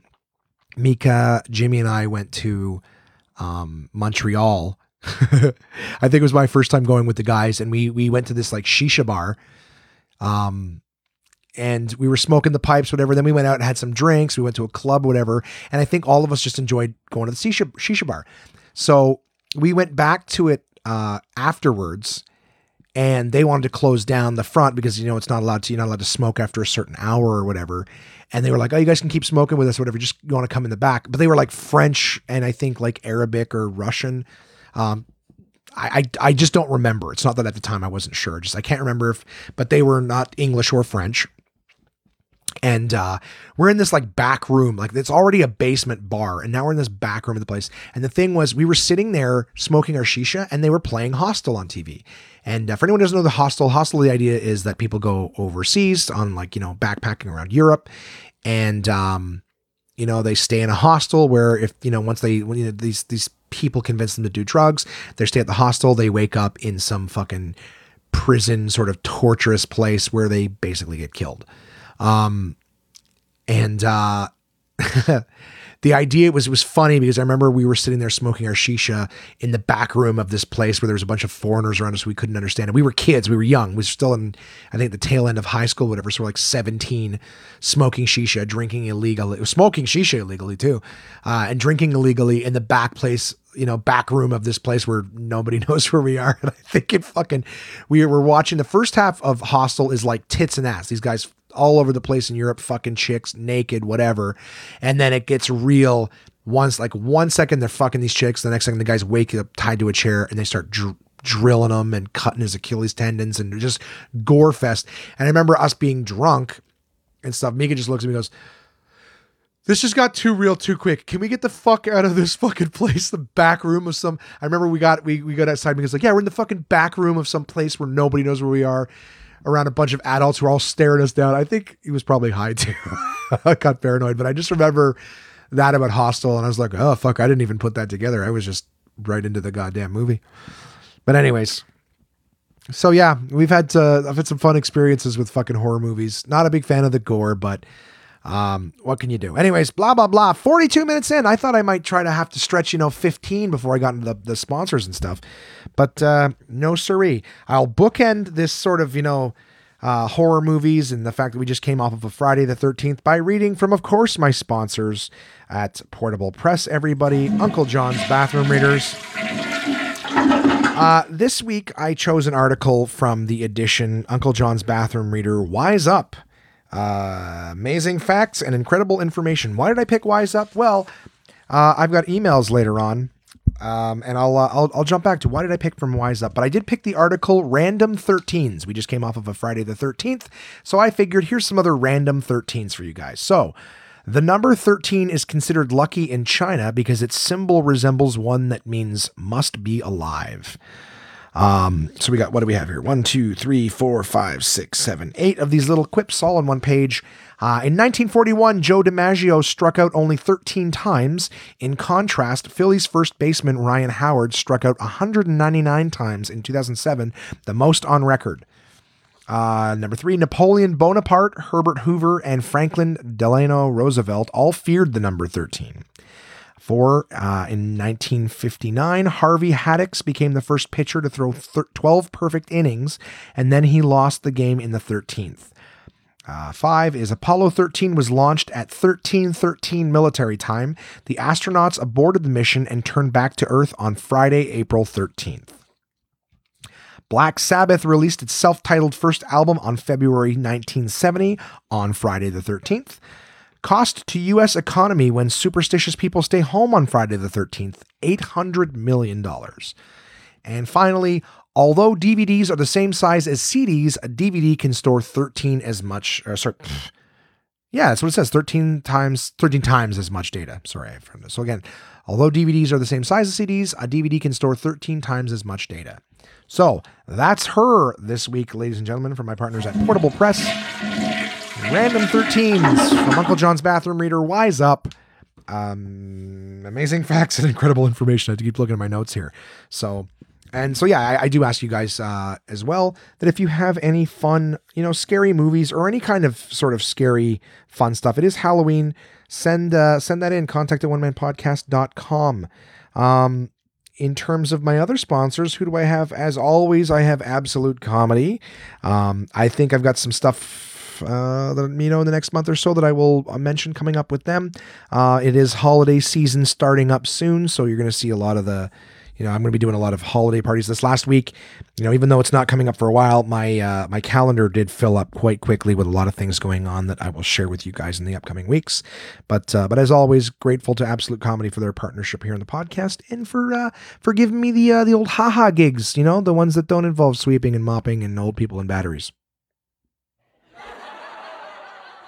Mika, Jimmy, and I went to um, Montreal. I think it was my first time going with the guys, and we we went to this like shisha bar. Um, and we were smoking the pipes, whatever. Then we went out and had some drinks. We went to a club, whatever. And I think all of us just enjoyed going to the shisha, shisha bar. So we went back to it uh, afterwards, and they wanted to close down the front because you know it's not allowed to you're not allowed to smoke after a certain hour or whatever. And they were like, "Oh, you guys can keep smoking with us, whatever. Just you want to come in the back." But they were like French and I think like Arabic or Russian. Um, I, I, I just don't remember. It's not that at the time I wasn't sure. Just I can't remember if, but they were not English or French and uh, we're in this like back room like it's already a basement bar and now we're in this back room of the place and the thing was we were sitting there smoking our shisha and they were playing hostel on tv and uh, for anyone who doesn't know the hostel hostel the idea is that people go overseas on like you know backpacking around europe. And um, you know they stay in a hostel where if you know once they when, you know, these these people convince them to do drugs they stay at the hostel. They wake up in some fucking prison sort of torturous place where they basically get killed. Um, and uh, the idea was it was funny because I remember we were sitting there smoking our shisha in the back room of this place where there was a bunch of foreigners around us we couldn't understand. And we were kids, we were young, we were still in I think the tail end of high school, whatever. So we're like 17, smoking shisha, drinking illegally, smoking shisha illegally too, uh, and drinking illegally in the back place you know, back room of this place where nobody knows where we are. And I think it fucking, we were watching the first half of Hostel is like tits and ass. These guys all over the place in Europe, fucking chicks, naked, whatever. And then it gets real once, like one second they're fucking these chicks, the next second the guys wake up tied to a chair and they start dr- drilling him and cutting his Achilles tendons and just gore fest. And I remember us being drunk and stuff. Mika just looks at me and goes, this just got too real too quick. Can we get the fuck out of this fucking place? The back room of some. I remember we got we we got outside because like yeah we're in the fucking back room of some place where nobody knows where we are, around a bunch of adults who are all staring us down. I think he was probably high too. I got paranoid, but I just remember that about Hostel, and I was like, oh fuck, I didn't even put that together. I was just right into the goddamn movie. But anyways, so yeah, we've had uh, I've had some fun experiences with fucking horror movies. Not a big fan of the gore, but um, what can you do? Anyways, blah blah blah. Forty-two minutes in, I thought I might try to have to stretch, you know, fifteen before I got into the, the sponsors and stuff, but uh, no siree. I'll bookend this sort of, you know, uh, horror movies and the fact that we just came off of a Friday the 13th by reading from, of course, my sponsors at Portable Press, everybody, Uncle John's Bathroom Readers. Uh, this week, I chose an article from the edition Uncle John's Bathroom Reader Wise Up. Uh, amazing facts and incredible information. Why did I pick Wise Up? Well, uh, I've got emails later on um, and I'll, uh, I'll I'll jump back to why did I pick from Wise Up? But I did pick the article Random 13s. We just came off of a Friday the 13th, so I figured here's some other random 13s for you guys. So, the number 13 is considered lucky in China because its symbol resembles one that means must be alive. Um, so we got what do we have here? One, two, three, four, five, six, seven, eight of these little quips all on one page. Uh, in 1941, Joe DiMaggio struck out only 13 times. In contrast, Phillies first baseman Ryan Howard struck out 199 times in 2007, the most on record. Uh, number three, Napoleon Bonaparte, Herbert Hoover, and Franklin Delano Roosevelt all feared the number 13. Four, uh, in 1959, Harvey Haddix became the first pitcher to throw 12 perfect innings, and then he lost the game in the 13th. Uh, five is Apollo 13 was launched at 1313 military time. The astronauts aborted the mission and turned back to Earth on Friday, April 13th. Black Sabbath released its self titled first album on February 1970 on Friday the 13th. Cost to U.S. economy when superstitious people stay home on Friday the 13th $800 million. And finally, although DVDs are the same size as CDs, a DVD can store 13 as much. Uh, sorry, yeah, that's what it says 13 times 13 times as much data. Sorry, I found this. So again, although DVDs are the same size as CDs, a DVD can store 13 times as much data. So that's her this week, ladies and gentlemen, from my partners at Portable Press. Random 13s from Uncle John's Bathroom Reader. Wise up. Um, amazing facts and incredible information. I have to keep looking at my notes here. So, and so, yeah, I, I do ask you guys uh, as well that if you have any fun, you know, scary movies or any kind of sort of scary, fun stuff, it is Halloween. Send uh, send that in. Contact at onemanpodcast.com. Um, in terms of my other sponsors, who do I have? As always, I have Absolute Comedy. Um, I think I've got some stuff uh, that, you know in the next month or so that I will uh, mention coming up with them. Uh, it is holiday season starting up soon, so you're going to see a lot of the. You know, I'm going to be doing a lot of holiday parties this last week. You know, even though it's not coming up for a while, my uh, my calendar did fill up quite quickly with a lot of things going on that I will share with you guys in the upcoming weeks. But uh, but as always, grateful to Absolute Comedy for their partnership here in the podcast and for uh, for giving me the uh, the old haha gigs. You know, the ones that don't involve sweeping and mopping and old people and batteries.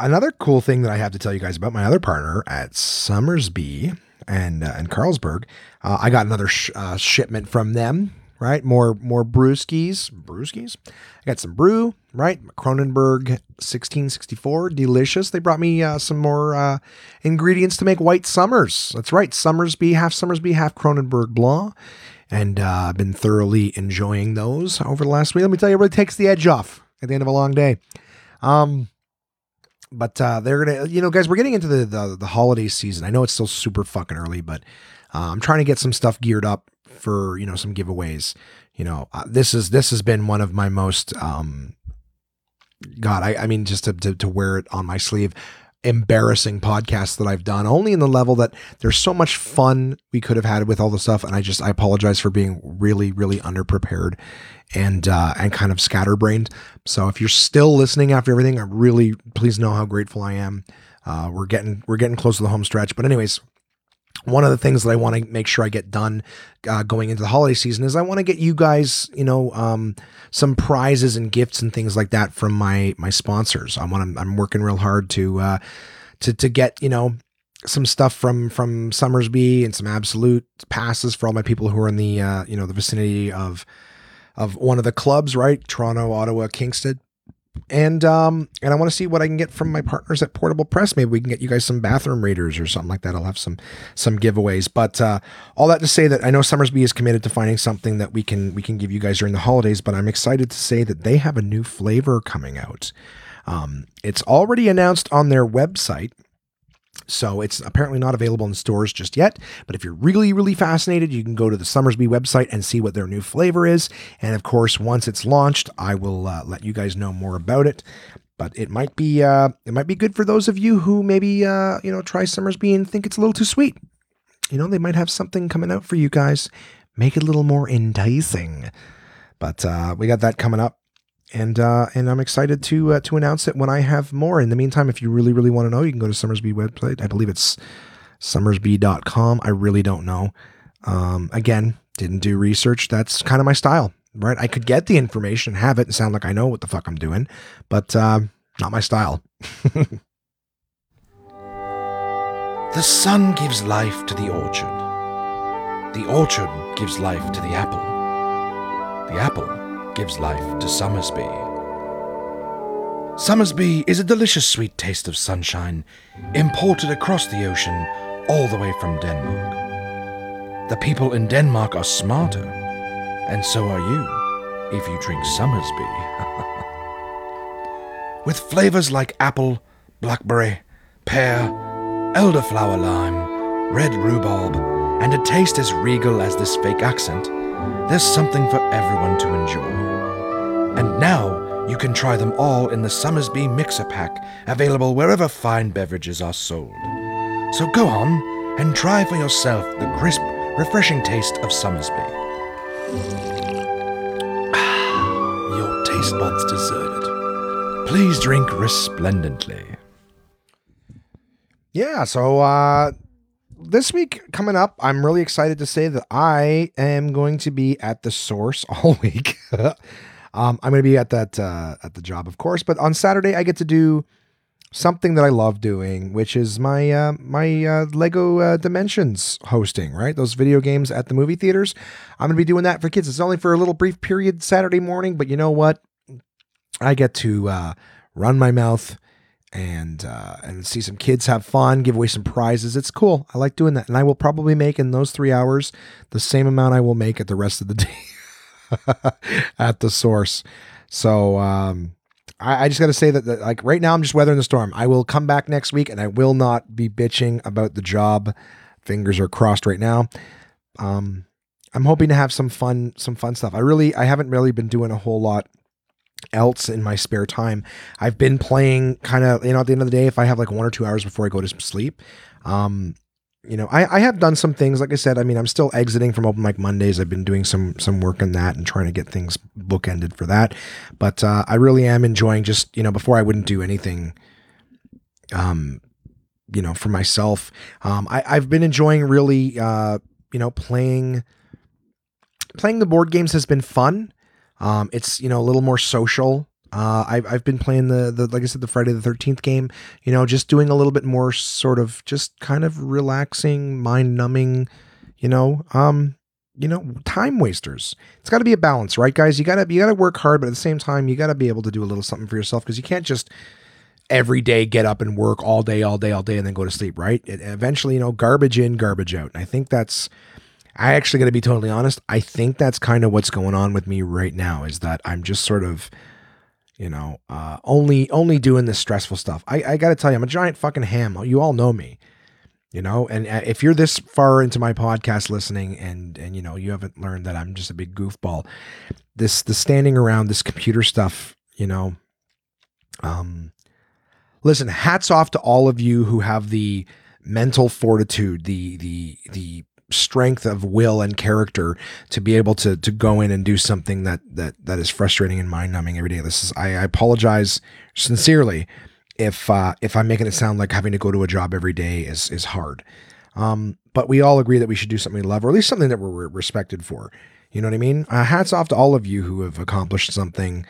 another cool thing that I have to tell you guys about my other partner at Somersby and uh, and Carlsberg. Uh, I got another sh- uh, shipment from them. Right, more more brewskis, brewskis. I got some brew. Right, Kronenbourg 1664, delicious. They brought me uh, some more uh, ingredients to make white summers. That's right, Somersby, half Somersby, half Kronenbourg Blanc, and uh, I've been thoroughly enjoying those over the last week. Let me tell you, it really takes the edge off at the end of a long day. Um, but uh, they're gonna, you know, guys, we're getting into the, the the holiday season. I know it's still super fucking early, but uh, I'm trying to get some stuff geared up for you know some giveaways. You know, uh, this is this has been one of my most um, God, I, I mean, just to, to to wear it on my sleeve embarrassing podcasts that I've done, only in the level that there's so much fun we could have had with all the stuff. And I just, I apologize for being really, really underprepared and, uh, and kind of scatterbrained. So if you're still listening after everything, I really, please know how grateful I am. Uh, we're getting, we're getting close to the home stretch, but anyways, one of the things that I want to make sure I get done uh, going into the holiday season is I want to get you guys, you know, um, some prizes and gifts and things like that from my my sponsors. I want I'm working real hard to uh, to to get you know some stuff from from Somersby and some absolute passes for all my people who are in the uh, you know the vicinity of of one of the clubs, right? Toronto, Ottawa, Kingston and um and I want to see what I can get from my partners at Portable Press. Maybe we can get you guys some bathroom readers or something like that. I'll have some some giveaways. But uh, all that to say that I know Somersby is committed to finding something that we can we can give you guys during the holidays. But I'm excited to say that they have a new flavor coming out. Um, it's already announced on their website. So it's apparently not available in stores just yet. But if you're really, really fascinated, you can go to the Somersby website and see what their new flavor is. And of course, once it's launched, I will uh, let you guys know more about it. But it might be uh, it might be good for those of you who maybe uh, you know try Somersby and think it's a little too sweet. You know, they might have something coming out for you guys. Make it a little more enticing. But uh, we got that coming up and uh, and I'm excited to uh, to announce it when I have more. In the meantime, if you really really want to know, you can go to Somersby website. I believe it's somersby.com. I really don't know. Um, again, didn't do research. That's kind of my style, right? I could get the information, have it, and sound like I know what the fuck I'm doing, but uh, not my style. the sun gives life to the orchard. The orchard gives life to the apple. The apple gives life to Somersby. Somersby is a delicious sweet taste of sunshine, imported across the ocean all the way from Denmark. The people in Denmark are smarter, and so are you if you drink Somersby. With flavors like apple, blackberry, pear, elderflower lime, red rhubarb, and a taste as regal as this fake accent, there's something for everyone to enjoy. And now you can try them all in the Somersby Mixer Pack, available wherever fine beverages are sold. So go on and try for yourself the crisp, refreshing taste of Somersby. Your taste buds deserve it. Please drink resplendently. Yeah, so uh this week coming up, I'm really excited to say that I am going to be at the source all week. um, I'm going to be at that uh, at the job, of course, but on Saturday I get to do something that I love doing, which is my uh, my uh, Lego uh, Dimensions hosting. Right, those video games at the movie theaters. I'm going to be doing that for kids. It's only for a little brief period Saturday morning, but you know what? I get to uh, run my mouth and uh, and see some kids have fun, give away some prizes. It's cool. I like doing that, and I will probably make in those three hours the same amount I will make at the rest of the day at the source. So um, I, I just got to say that, that, like right now, I'm just weathering the storm. I will come back next week, and I will not be bitching about the job. Fingers are crossed right now. Um, I'm hoping to have some fun, some fun stuff. I really, I haven't really been doing a whole lot else in my spare time. I've been playing kind of, you know, at the end of the day, if I have like one or two hours before I go to sleep, um, you know, I, I have done some things. Like I said, I mean, I'm still exiting from Open Mic Mondays. I've been doing some some work on that and trying to get things bookended for that. But uh, I really am enjoying just you know before I wouldn't do anything, um, you know, for myself. Um, I I've been enjoying really uh, you know playing playing the board games has been fun. Um, it's you know a little more social. Uh, I've I've been playing the the like I said the Friday the Thirteenth game. You know, just doing a little bit more sort of just kind of relaxing, mind numbing. You know, um, you know, time wasters. It's got to be a balance, right, guys? You gotta you gotta work hard, but at the same time, you gotta be able to do a little something for yourself because you can't just every day get up and work all day, all day, all day, and then go to sleep, right? It, eventually, you know, garbage in, garbage out. And I think that's I actually got to be totally honest. I think that's kind of what's going on with me right now is that I'm just sort of, you know, uh, only only doing this stressful stuff. I, I got to tell you, I'm a giant fucking ham. You all know me, you know. And uh, if you're this far into my podcast listening, and and you know you haven't learned that I'm just a big goofball, this the standing around this computer stuff, you know. Um, listen, hats off to all of you who have the mental fortitude, the the the strength of will and character to be able to to go in and do something that that that is frustrating and mind numbing every day. This is I, I apologize sincerely if uh, if I'm making it sound like having to go to a job every day is is hard. Um, but we all agree that we should do something we love, or at least something that we're respected for. You know what I mean? Uh, hats off to all of you who have accomplished something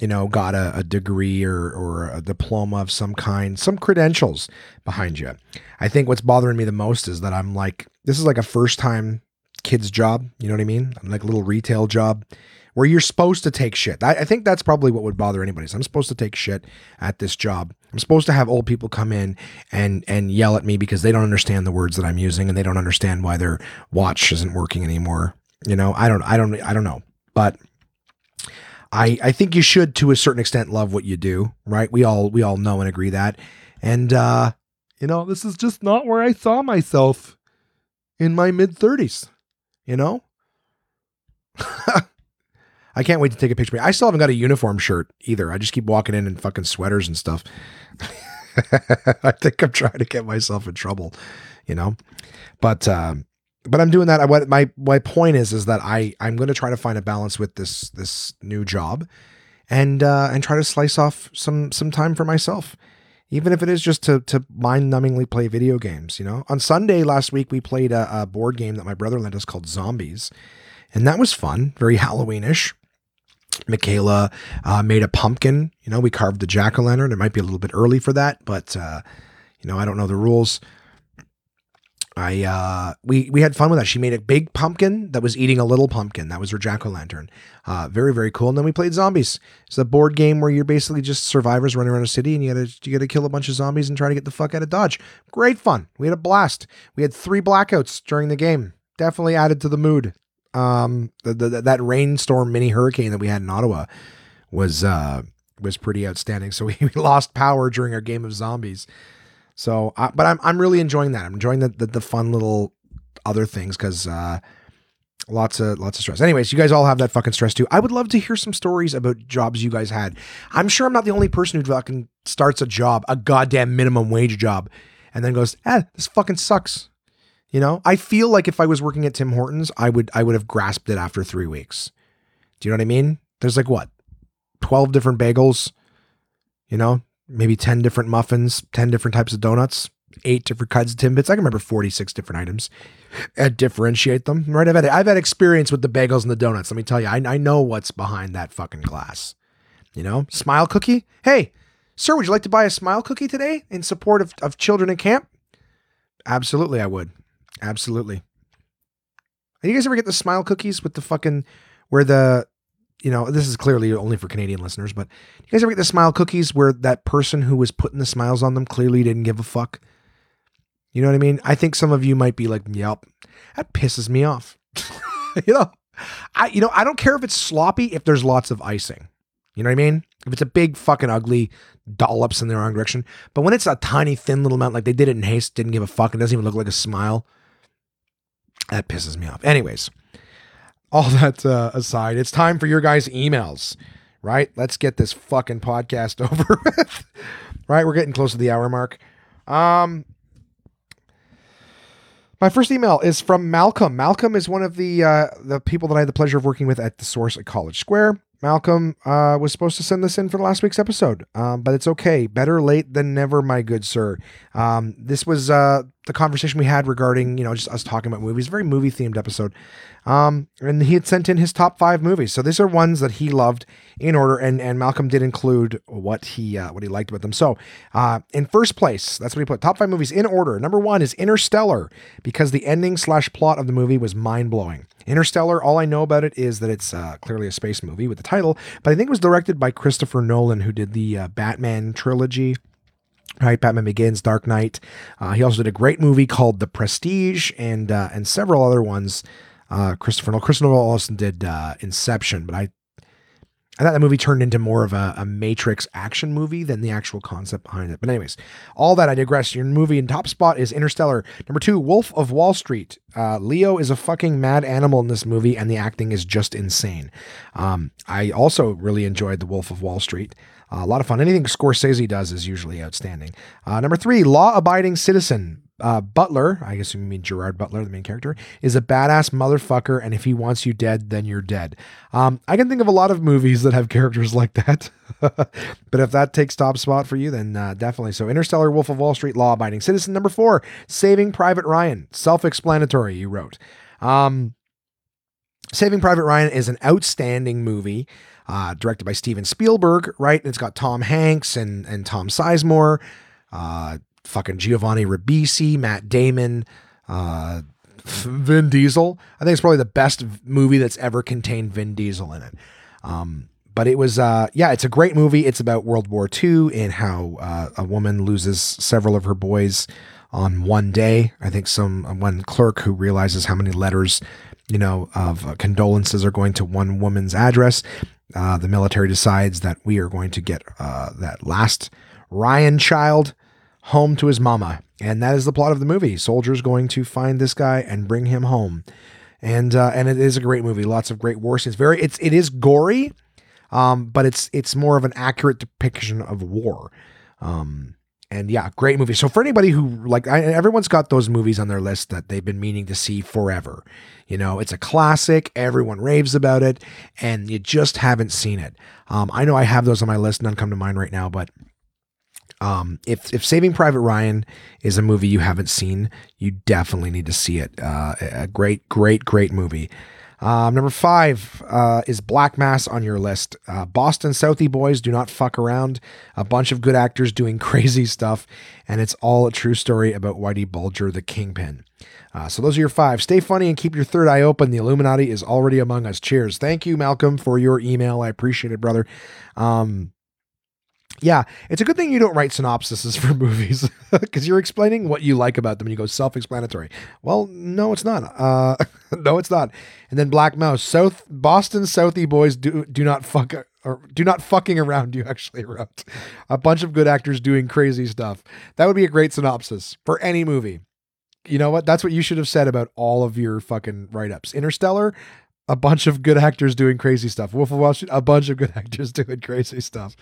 you know, got a, a, degree or, or a diploma of some kind, some credentials behind you. I think what's bothering me the most is that I'm like, this is like a first time kid's job. You know what I mean? I'm like a little retail job where you're supposed to take shit. I, I think that's probably what would bother anybody. So I'm supposed to take shit at this job. I'm supposed to have old people come in and and yell at me because they don't understand the words that I'm using and they don't understand why their watch isn't working anymore. You know, I don't I don't I don't know. But I, I think you should to a certain extent love what you do, right? We all we all know and agree that. And uh, you know, this is just not where I saw myself in my mid 30s, you know? I can't wait to take a picture. I still haven't got a uniform shirt either. I just keep walking in in fucking sweaters and stuff. I think I'm trying to get myself in trouble, you know? But um but I'm doing that. What my my point is is that I I'm going to try to find a balance with this this new job, and uh, and try to slice off some some time for myself, even if it is just to to mind numbingly play video games. You know, on Sunday last week we played a, a board game that my brother lent us called Zombies, and that was fun, very Halloweenish. Michaela uh, made a pumpkin. You know, we carved the jack o' lantern. It might be a little bit early for that, but uh, you know, I don't know the rules. I uh, we we had fun with that. She made a big pumpkin that was eating a little pumpkin. That was her jack o' lantern. Uh, very very cool. And then we played zombies. It's a board game where you're basically just survivors running around a city, and you gotta you gotta kill a bunch of zombies and try to get the fuck out of Dodge. Great fun. We had a blast. We had three blackouts during the game. Definitely added to the mood. Um, the, the, that rainstorm mini hurricane that we had in Ottawa was uh was pretty outstanding. So we, we lost power during our game of zombies. So, but I'm I'm really enjoying that. I'm enjoying the the, the fun little other things because uh, lots of lots of stress. Anyways, you guys all have that fucking stress too. I would love to hear some stories about jobs you guys had. I'm sure I'm not the only person who fucking starts a job, a goddamn minimum wage job, and then goes, "Ah, this fucking sucks." You know, I feel like if I was working at Tim Hortons, I would I would have grasped it after three weeks. Do you know what I mean? There's like what, twelve different bagels. You know, maybe 10 different muffins, 10 different types of donuts, eight different kinds of Timbits. I can remember 46 different items and differentiate them, right? I've had, I've had experience with the bagels and the donuts. Let me tell you, I, I know what's behind that fucking glass. You know, smile cookie. Hey, sir, would you like to buy a smile cookie today in support of, of children in camp? Absolutely, I would. Absolutely. You guys ever get the smile cookies with the fucking where the you know, this is clearly only for Canadian listeners, but you guys ever get the smile cookies where that person who was putting the smiles on them clearly didn't give a fuck? You know what I mean? I think some of you might be like, yep, that pisses me off. you know, I you know, I don't care if it's sloppy if there's lots of icing. You know what I mean? If it's a big fucking ugly dollops in the wrong direction. But when it's a tiny thin little amount, like they did it in haste, didn't give a fuck, it doesn't even look like a smile. That pisses me off. Anyways, all that uh, aside, it's time for your guys' emails, right? Let's get this fucking podcast over with. right? We're getting close to the hour mark. Um, my first email is from Malcolm. Malcolm is one of the uh, the people that I had the pleasure of working with at the Source at College Square. Malcolm uh, was supposed to send this in for last week's episode, um, but it's okay. Better late than never, my good sir. Um, this was uh, the conversation we had regarding, you know, just us talking about movies. Very movie themed episode. Um, and he had sent in his top five movies. So these are ones that he loved in order, and and Malcolm did include what he uh, what he liked about them. So uh, in first place, that's what he put. Top five movies in order. Number one is Interstellar because the ending slash plot of the movie was mind blowing. Interstellar, all I know about it is that it's uh, clearly a space movie with the title, but I think it was directed by Christopher Nolan, who did the uh, Batman trilogy. Right, Batman Begins, Dark Knight. Uh, he also did a great movie called The Prestige, and uh, and several other ones. Uh, Christopher Nolan. Christopher Nolan also did uh, Inception, but I I thought that movie turned into more of a, a, Matrix action movie than the actual concept behind it. But anyways, all that I digress. Your movie in top spot is Interstellar. Number two, Wolf of Wall Street. Uh, Leo is a fucking mad animal in this movie, and the acting is just insane. Um, I also really enjoyed The Wolf of Wall Street. Uh, a lot of fun. Anything Scorsese does is usually outstanding. Uh, number three, Law Abiding Citizen uh, Butler, I guess you mean Gerard Butler, the main character, is a badass motherfucker, and if he wants you dead, then you're dead. Um, I can think of a lot of movies that have characters like that, but if that takes top spot for you, then uh, definitely. So, Interstellar, Wolf of Wall Street, Law Abiding Citizen. Number four, Saving Private Ryan. Self explanatory, you wrote. Um, Saving Private Ryan is an outstanding movie. Uh, directed by Steven Spielberg, right? It's got Tom Hanks and and Tom Sizemore. Uh, fucking Giovanni Ribisi, Matt Damon, uh, Vin Diesel. I think it's probably the best movie that's ever contained Vin Diesel in it. Um, but it was, uh, yeah, it's a great movie. It's about World War II and how uh, a woman loses several of her boys on one day. I think some one clerk who realizes how many letters, you know, of uh, condolences are going to one woman's address. Uh, the military decides that we are going to get uh, that last Ryan child home to his mama. And that is the plot of the movie. Soldiers going to find this guy and bring him home. And uh, and it is a great movie. Lots of great war scenes. Very it's it is gory, um, but it's it's more of an accurate depiction of war. Um, and yeah, great movie. So for anybody who like, I, everyone's got those movies on their list that they've been meaning to see forever. You know, it's a classic. Everyone raves about it, and you just haven't seen it. Um, I know I have those on my list. None come to mind right now, but um, if if Saving Private Ryan is a movie you haven't seen, you definitely need to see it. Uh, a great, great, great movie. Um, number five uh, is Black Mass on your list. Uh, Boston Southie boys do not fuck around. A bunch of good actors doing crazy stuff, and it's all a true story about Whitey Bulger, the kingpin. Uh, so those are your five. Stay funny and keep your third eye open. The Illuminati is already among us. Cheers. Thank you, Malcolm, for your email. I appreciate it, brother. Um, yeah, it's a good thing you don't write synopsises for movies because you're explaining what you like about them and you go self-explanatory. Well, no, it's not. Uh, no, it's not. And then Black Mouse, South Boston Southie boys do do not fuck or do not fucking around. You actually wrote a bunch of good actors doing crazy stuff. That would be a great synopsis for any movie. You know what? That's what you should have said about all of your fucking write-ups. Interstellar, a bunch of good actors doing crazy stuff. Wolf of Wall Street, a bunch of good actors doing crazy stuff.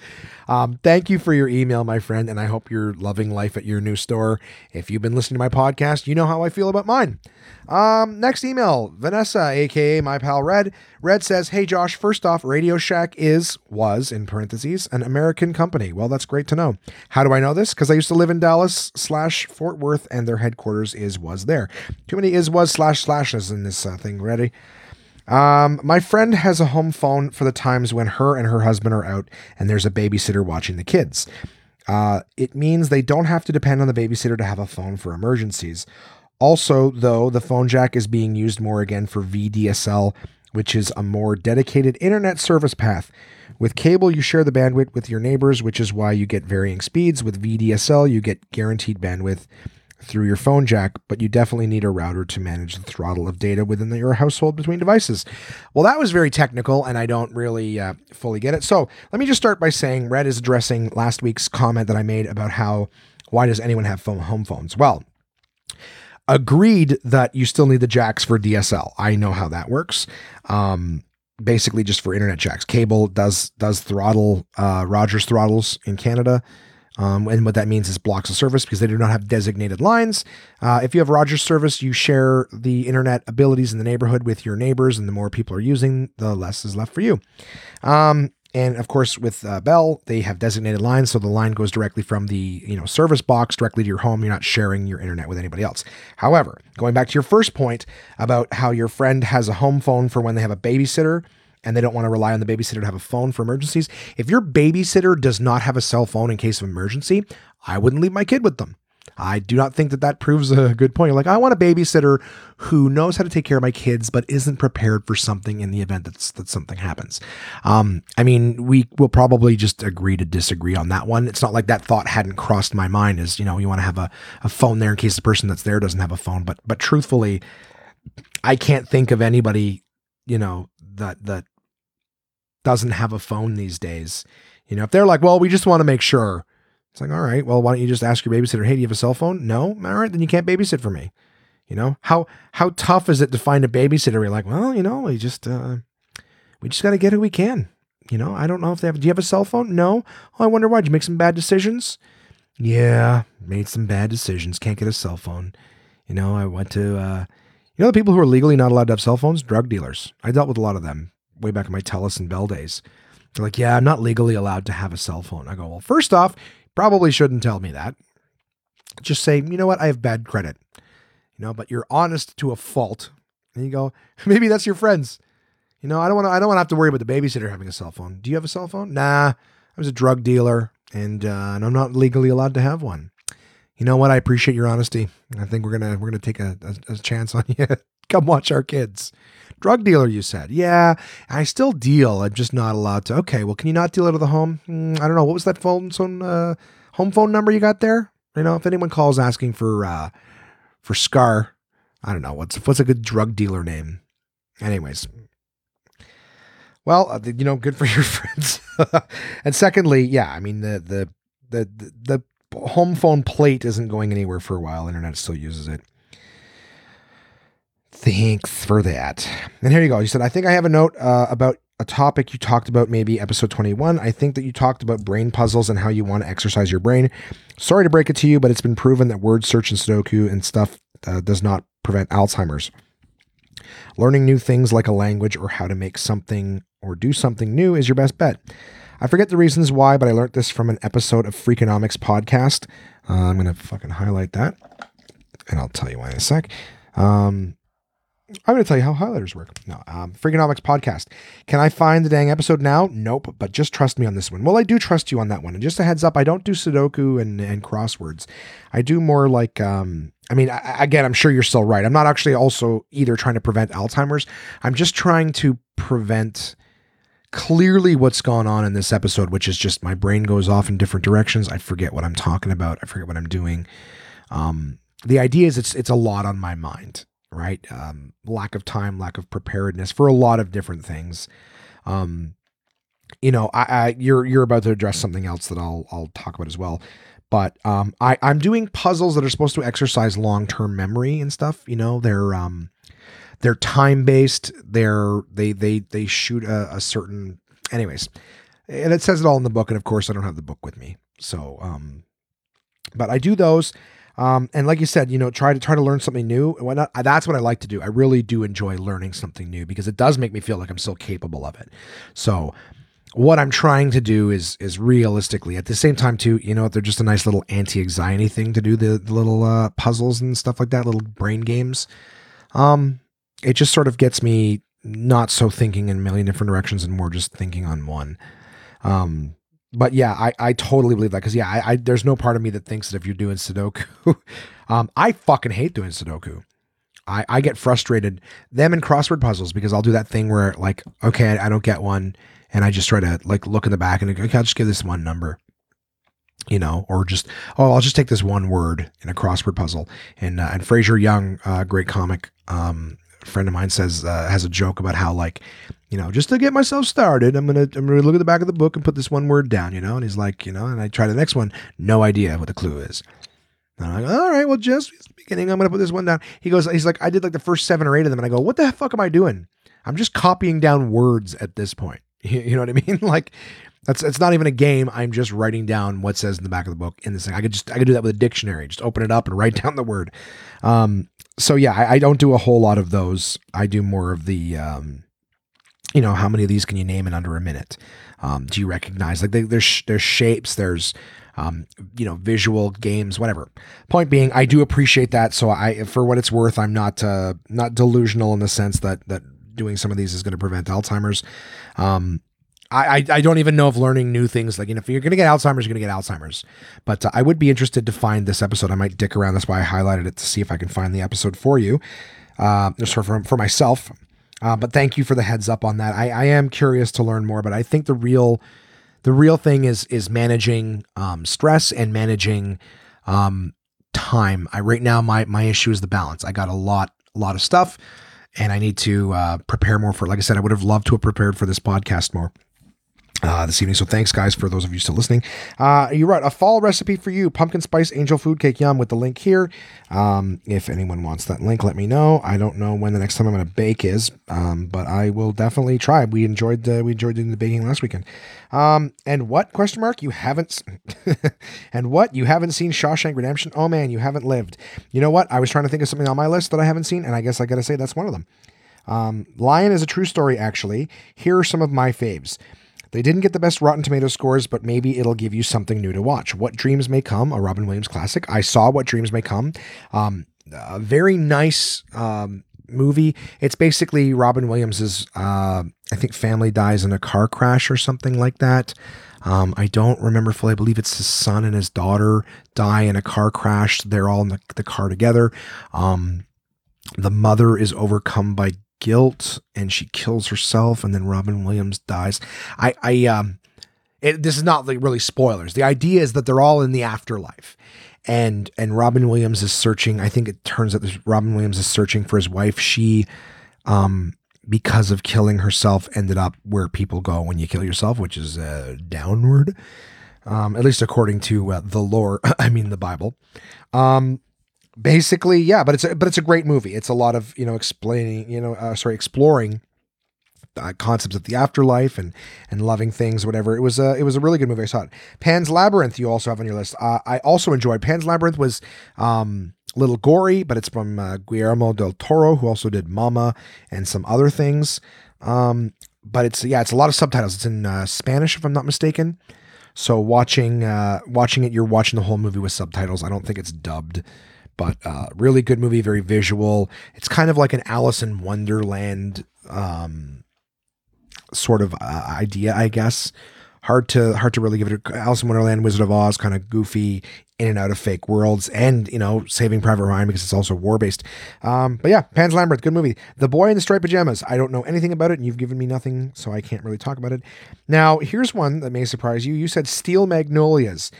Um, thank you for your email, my friend, and I hope you're loving life at your new store. If you've been listening to my podcast, you know how I feel about mine. Um, next email, Vanessa, aka my pal Red. Red says, "Hey Josh, first off, Radio Shack is was in parentheses an American company. Well, that's great to know. How do I know this? Because I used to live in Dallas slash Fort Worth, and their headquarters is was there. Too many is was slash slashes in this uh, thing. Ready?" Um, my friend has a home phone for the times when her and her husband are out and there's a babysitter watching the kids. Uh, it means they don't have to depend on the babysitter to have a phone for emergencies. Also, though, the phone jack is being used more again for VDSL which is a more dedicated internet service path. With cable, you share the bandwidth with your neighbors, which is why you get varying speeds. With VDSL, you get guaranteed bandwidth through your phone jack, but you definitely need a router to manage the throttle of data within your household between devices. Well, that was very technical, and I don't really uh, fully get it. So let me just start by saying Red is addressing last week's comment that I made about how why does anyone have phone, home phones? Well, agreed that you still need the jacks for DSL. I know how that works. Um, basically, just for internet jacks. Cable does does throttle uh, Rogers throttles in Canada. Um, and what that means is blocks of service because they do not have designated lines. Uh, if you have Rogers service, you share the internet abilities in the neighborhood with your neighbors, and the more people are using, the less is left for you. Um, and of course, with uh, Bell, they have designated lines, so the line goes directly from the you know service box directly to your home. You're not sharing your internet with anybody else. However, going back to your first point about how your friend has a home phone for when they have a babysitter and they don't want to rely on the babysitter to have a phone for emergencies. If your babysitter does not have a cell phone in case of emergency, I wouldn't leave my kid with them. I do not think that that proves a good point. You're like, I want a babysitter who knows how to take care of my kids, but isn't prepared for something in the event that that something happens. Um, I mean, we will probably just agree to disagree on that one. It's not like that thought hadn't crossed my mind. Is you know, you want to have a, a phone there in case the person that's there doesn't have a phone. But but truthfully, I can't think of anybody you know that that doesn't have a phone these days. You know, if they're like, well, we just want to make sure. It's like, all right, well, why don't you just ask your babysitter, hey, do you have a cell phone? No, all right, then you can't babysit for me. You know, how how tough is it to find a babysitter? You're like, well, you know, we just uh, we just got to get who we can. You know, I don't know if they have. Do you have a cell phone? No. Oh, I wonder why. Did you make some bad decisions? Yeah, made some bad decisions. Can't get a cell phone. You know, I went to. Uh, you know, the people who are legally not allowed to have cell phones, drug dealers. I dealt with a lot of them way back in my Telus and Bell days. They're like, yeah, I'm not legally allowed to have a cell phone. I go, well, first off, probably shouldn't tell me that. Just say, you know what, I have bad credit. You know, but you're honest to a fault. And you go, maybe that's your friends. You know, I don't want to. I don't want to have to worry about the babysitter having a cell phone. Do you have a cell phone? Nah, I was a drug dealer, and, uh, and I'm not legally allowed to have one. You know what? I appreciate your honesty. I think we're gonna we're gonna take a, a, a chance on you. Come watch our kids. Drug dealer, you said. Yeah, I still deal. I'm just not allowed to. Okay, well, can you not deal out of the home? Mm, I don't know. What was that phone, uh, home phone number you got there? You know, if anyone calls asking for uh, for Scar, I don't know what's what's a good drug dealer name. Anyways, well, uh, you know, good for your friends. and secondly, yeah, I mean the the the, the home phone plate isn't going anywhere for a while. Internet still uses it. Thanks for that. And here you go. You said, I think I have a note uh, about a topic you talked about, maybe episode 21. I think that you talked about brain puzzles and how you want to exercise your brain. Sorry to break it to you, but it's been proven that word search and Sudoku and stuff uh, does not prevent Alzheimer's. Learning new things like a language or how to make something or do something new is your best bet. I forget the reasons why, but I learned this from an episode of Freakonomics podcast. Uh, I'm going to fucking highlight that and I'll tell you why in a sec. Um, I'm going to tell you how highlighters work. No, um, Freakonomics podcast. Can I find the dang episode now? Nope, but just trust me on this one. Well, I do trust you on that one. And just a heads up, I don't do Sudoku and, and crosswords. I do more like, um, I mean, I, again, I'm sure you're still right. I'm not actually also either trying to prevent Alzheimer's. I'm just trying to prevent clearly what's gone on in this episode, which is just my brain goes off in different directions. I forget what I'm talking about. I forget what I'm doing. Um, the idea is it's it's a lot on my mind right? Um, lack of time, lack of preparedness for a lot of different things. Um, you know, I, I, you're you're about to address something else that I'll I'll talk about as well. But um, I I'm doing puzzles that are supposed to exercise long term memory and stuff. You know, they're um, they're time based. They're they they they shoot a, a certain. Anyways, and it says it all in the book. And of course, I don't have the book with me. So um, but I do those. Um, and like you said, you know, try to try to learn something new and whatnot. That's what I like to do. I really do enjoy learning something new because it does make me feel like I'm still capable of it. So what I'm trying to do is is realistically at the same time too, you know, they're just a nice little anti-anxiety thing to do the, the little uh, puzzles and stuff like that, little brain games. Um, it just sort of gets me not so thinking in a million different directions and more just thinking on one. Um, but yeah, I, I totally believe that because yeah, I, I, there's no part of me that thinks that if you're doing Sudoku, um, I fucking hate doing Sudoku. I, I get frustrated them in crossword puzzles because I'll do that thing where like okay I, I don't get one and I just try to like look in the back and okay I'll just give this one number you know, or just oh, I'll just take this one word in a crossword puzzle. And uh, and Fraser Young, uh, great comic um, friend of mine, says uh, has a joke about how like, you know, just to get myself started, I'm gonna I'm gonna look at the back of the book and put this one word down, you know. And he's like, you know, and I try the next one, no idea what the clue is. And I'm like, all right, well, just beginning, I'm gonna put this one down. He goes, he's like, I did like the first seven or eight of them, and I go, what the fuck am I doing? I'm just copying down words at this point. You know what I mean? like that's it's not even a game. I'm just writing down what says in the back of the book in this thing. I could just I could do that with a dictionary. Just open it up and write down the word. Um, so yeah, I, I, don't do a whole lot of those. I do more of the um, you know, how many of these can you name in under a minute? Um, do you recognize like they, there's there's shapes, there's um, you know, visual games, whatever. Point being, I do appreciate that. So I, for what it's worth, I'm not uh, not delusional in the sense that that doing some of these is going to prevent Alzheimer's. Um, I, I don't even know if learning new things like you know if you're gonna get Alzheimer's you're gonna get Alzheimer's, but uh, I would be interested to find this episode. I might dick around. That's why I highlighted it to see if I can find the episode for you, uh, just for for, for myself. Uh, but thank you for the heads up on that. I, I am curious to learn more, but I think the real the real thing is is managing um, stress and managing um, time. I right now my my issue is the balance. I got a lot a lot of stuff, and I need to uh, prepare more for. Like I said, I would have loved to have prepared for this podcast more uh, this evening. So thanks, guys, for those of you still listening. Uh, you're right. A fall recipe for you: pumpkin spice angel food cake. Yum with the link here. Um, if anyone wants that link, let me know. I don't know when the next time I'm going to bake is, um, but I will definitely try. We enjoyed the, we enjoyed doing the baking last weekend. Um, and what question mark you haven't and what you haven't seen Shawshank Redemption? Oh man, you haven't lived. You know what? I was trying to think of something on my list that I haven't seen, and I guess I got to say that's one of them. Um, Lion is a true story, actually. Here are some of my faves. They didn't get the best Rotten Tomato scores, but maybe it'll give you something new to watch. What Dreams May Come, a Robin Williams classic. I saw What Dreams May Come. Um, a very nice um, movie. It's basically Robin Williams's. Uh, I think family dies in a car crash or something like that. Um, I don't remember fully. I believe it's his son and his daughter die in a car crash. They're all in the, the car together. Um, the mother is overcome by guilt and she kills herself and then Robin Williams dies. I I um it, this is not like really spoilers. The idea is that they're all in the afterlife. And and Robin Williams is searching. I think it turns out Robin Williams is searching for his wife. She um because of killing herself ended up where people go when you kill yourself, which is uh, downward. Um, at least according to uh, the lore, I mean the Bible. Um, basically, yeah, but it's a, but it's a great movie. It's a lot of you know explaining, you know, uh, sorry, exploring uh, concepts of the afterlife and and loving things, whatever. It was a it was a really good movie. I saw it. Pan's Labyrinth, you also have on your list. Uh, I also enjoyed Pan's Labyrinth. Was um, a little gory, but it's from uh, Guillermo del Toro, who also did Mama and some other things. Um, but it's yeah, it's a lot of subtitles. It's in uh, Spanish, if I'm not mistaken. So watching uh, watching it, you're watching the whole movie with subtitles. I don't think it's dubbed but uh, really good movie, very visual. It's kind of like an Alice in Wonderland um, sort of uh, idea, I guess. Hard to hard to really give it. A, Alice in Wonderland, Wizard of Oz, kind of goofy, in and out of fake worlds, and you know, Saving Private Ryan because it's also war based. Um, but yeah, Pan's Labyrinth, good movie. The Boy in the Striped Pajamas. I don't know anything about it, and you've given me nothing, so I can't really talk about it. Now, here's one that may surprise you. You said Steel Magnolias.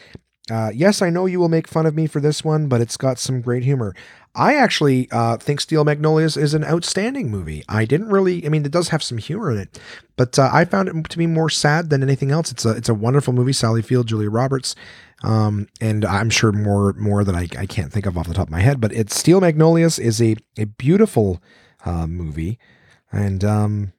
Uh, yes, I know you will make fun of me for this one, but it's got some great humor. I actually uh, think Steel Magnolias is an outstanding movie. I didn't really, I mean, it does have some humor in it, but uh, I found it to be more sad than anything else. It's a, it's a wonderful movie. Sally Field, Julia Roberts, um, and I'm sure more, more that I, I can't think of off the top of my head. But it's Steel Magnolias is a a beautiful uh, movie, and um,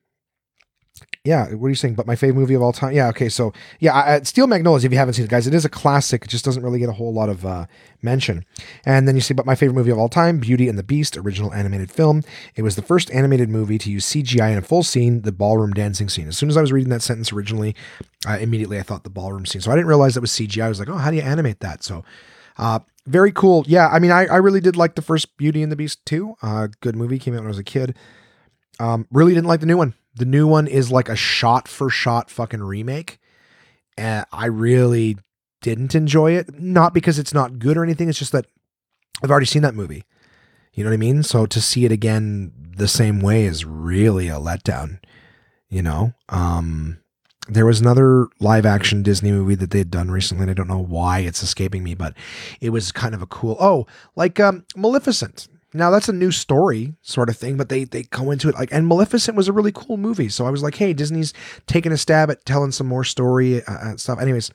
yeah, what are you saying? But my favorite movie of all time? Yeah, okay, so yeah, I, Steel Magnolias. If you haven't seen it, guys, it is a classic. It just doesn't really get a whole lot of uh, mention. And then you see, but my favorite movie of all time, Beauty and the Beast, original animated film. It was the first animated movie to use CGI in a full scene, the ballroom dancing scene. As soon as I was reading that sentence originally, uh, immediately I thought the ballroom scene. So I didn't realize that was CGI. I was like, oh, how do you animate that? So. Uh, very cool. Yeah, I mean, I, I really did like the first Beauty and the Beast too. Uh, good movie. Came out when I was a kid. Um, really didn't like the new one. The new one is like a shot for shot fucking remake. And I really didn't enjoy it. Not because it's not good or anything. It's just that I've already seen that movie. You know what I mean? So to see it again the same way is really a letdown. You know, um, there was another live action Disney movie that they had done recently, and I don't know why it's escaping me, but it was kind of a cool. Oh, like um, Maleficent. Now that's a new story sort of thing, but they they go into it like and Maleficent was a really cool movie. So I was like, hey, Disney's taking a stab at telling some more story uh, uh stuff. Anyways,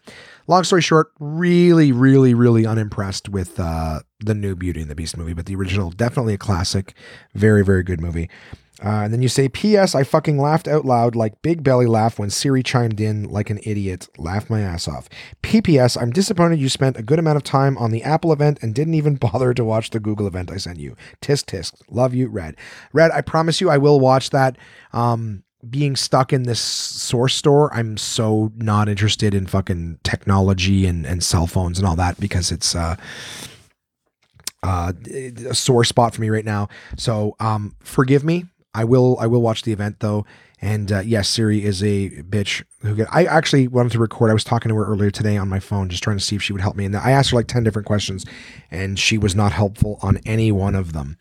long story short, really, really, really unimpressed with uh, the new Beauty and the Beast movie, but the original definitely a classic, very very good movie. Uh, and then you say, P.S. I fucking laughed out loud like big belly laugh when Siri chimed in like an idiot. Laughed my ass off. P.P.S. I'm disappointed you spent a good amount of time on the Apple event and didn't even bother to watch the Google event I sent you. Tisk tisk. Love you, Red. Red, I promise you I will watch that. Um, being stuck in this source store, I'm so not interested in fucking technology and, and cell phones and all that because it's uh uh, a sore spot for me right now. So um, forgive me I will I will watch the event though. And uh, yes, Siri is a bitch who get. I actually wanted to record. I was talking to her earlier today on my phone, just trying to see if she would help me. And I asked her like ten different questions, and she was not helpful on any one of them.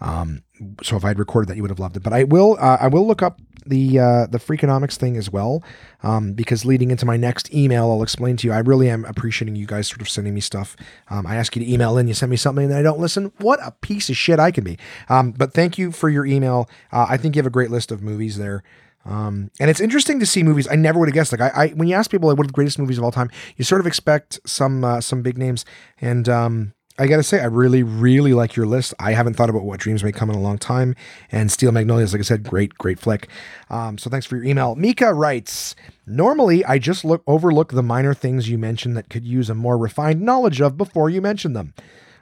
Um, so if I'd recorded that, you would have loved it. But I will, uh, I will look up the uh, the Freakonomics thing as well, um, because leading into my next email, I'll explain to you. I really am appreciating you guys sort of sending me stuff. Um, I ask you to email in, you send me something, and I don't listen. What a piece of shit I can be. Um, but thank you for your email. Uh, I think you have a great list of movies there. Um, and it's interesting to see movies. I never would have guessed. Like I, I, when you ask people like, what are the greatest movies of all time, you sort of expect some uh, some big names. And um, I gotta say, I really, really like your list. I haven't thought about what dreams may come in a long time. And Steel Magnolias, like I said, great, great flick. Um, so thanks for your email. Mika writes, normally I just look overlook the minor things you mention that could use a more refined knowledge of before you mention them.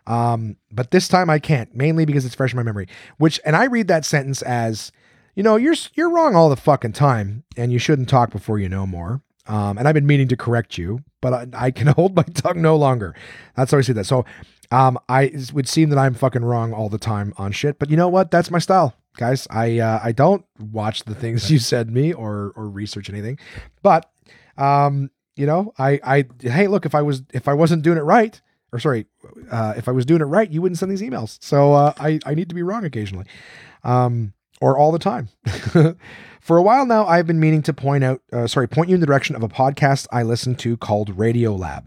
Um, but this time I can't, mainly because it's fresh in my memory. Which, and I read that sentence as, you know, you're you're wrong all the fucking time, and you shouldn't talk before you know more. Um, and I've been meaning to correct you, but I, I, can hold my tongue no longer. That's how I see that. So um, I it would seem that I'm fucking wrong all the time on shit, but you know what? That's my style, guys. I uh, I don't watch the things you said me or or research anything, but um, you know, I I hey, look, if I was if I wasn't doing it right, or sorry, uh, if I was doing it right, you wouldn't send these emails. So uh, I I need to be wrong occasionally, um, or all the time. For a while now, I've been meaning to point out, uh, sorry, point you in the direction of a podcast I listen to called Radiolab.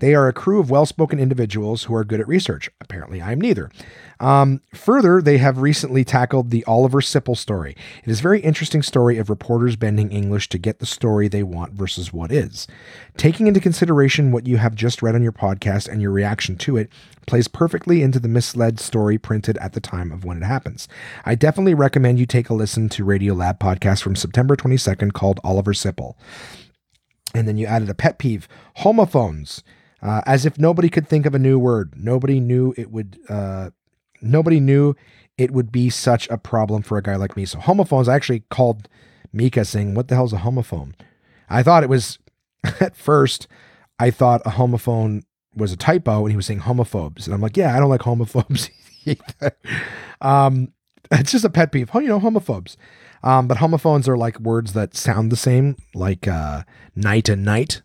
They are a crew of well spoken individuals who are good at research. Apparently, I am neither. Um, further, they have recently tackled the Oliver Sipple story. It is a very interesting story of reporters bending English to get the story they want versus what is. Taking into consideration what you have just read on your podcast and your reaction to it plays perfectly into the misled story printed at the time of when it happens. I definitely recommend you take a listen to Radiolab podcast from September 22nd called Oliver Sipple. And then you added a pet peeve homophones uh, as if nobody could think of a new word. Nobody knew it would. Uh, nobody knew it would be such a problem for a guy like me. So homophones. I actually called Mika saying, "What the hell's a homophone?" I thought it was at first. I thought a homophone was a typo, and he was saying homophobes, and I'm like, "Yeah, I don't like homophobes." um, it's just a pet peeve. You know, homophobes. Um, but homophones are like words that sound the same, like uh, night and night.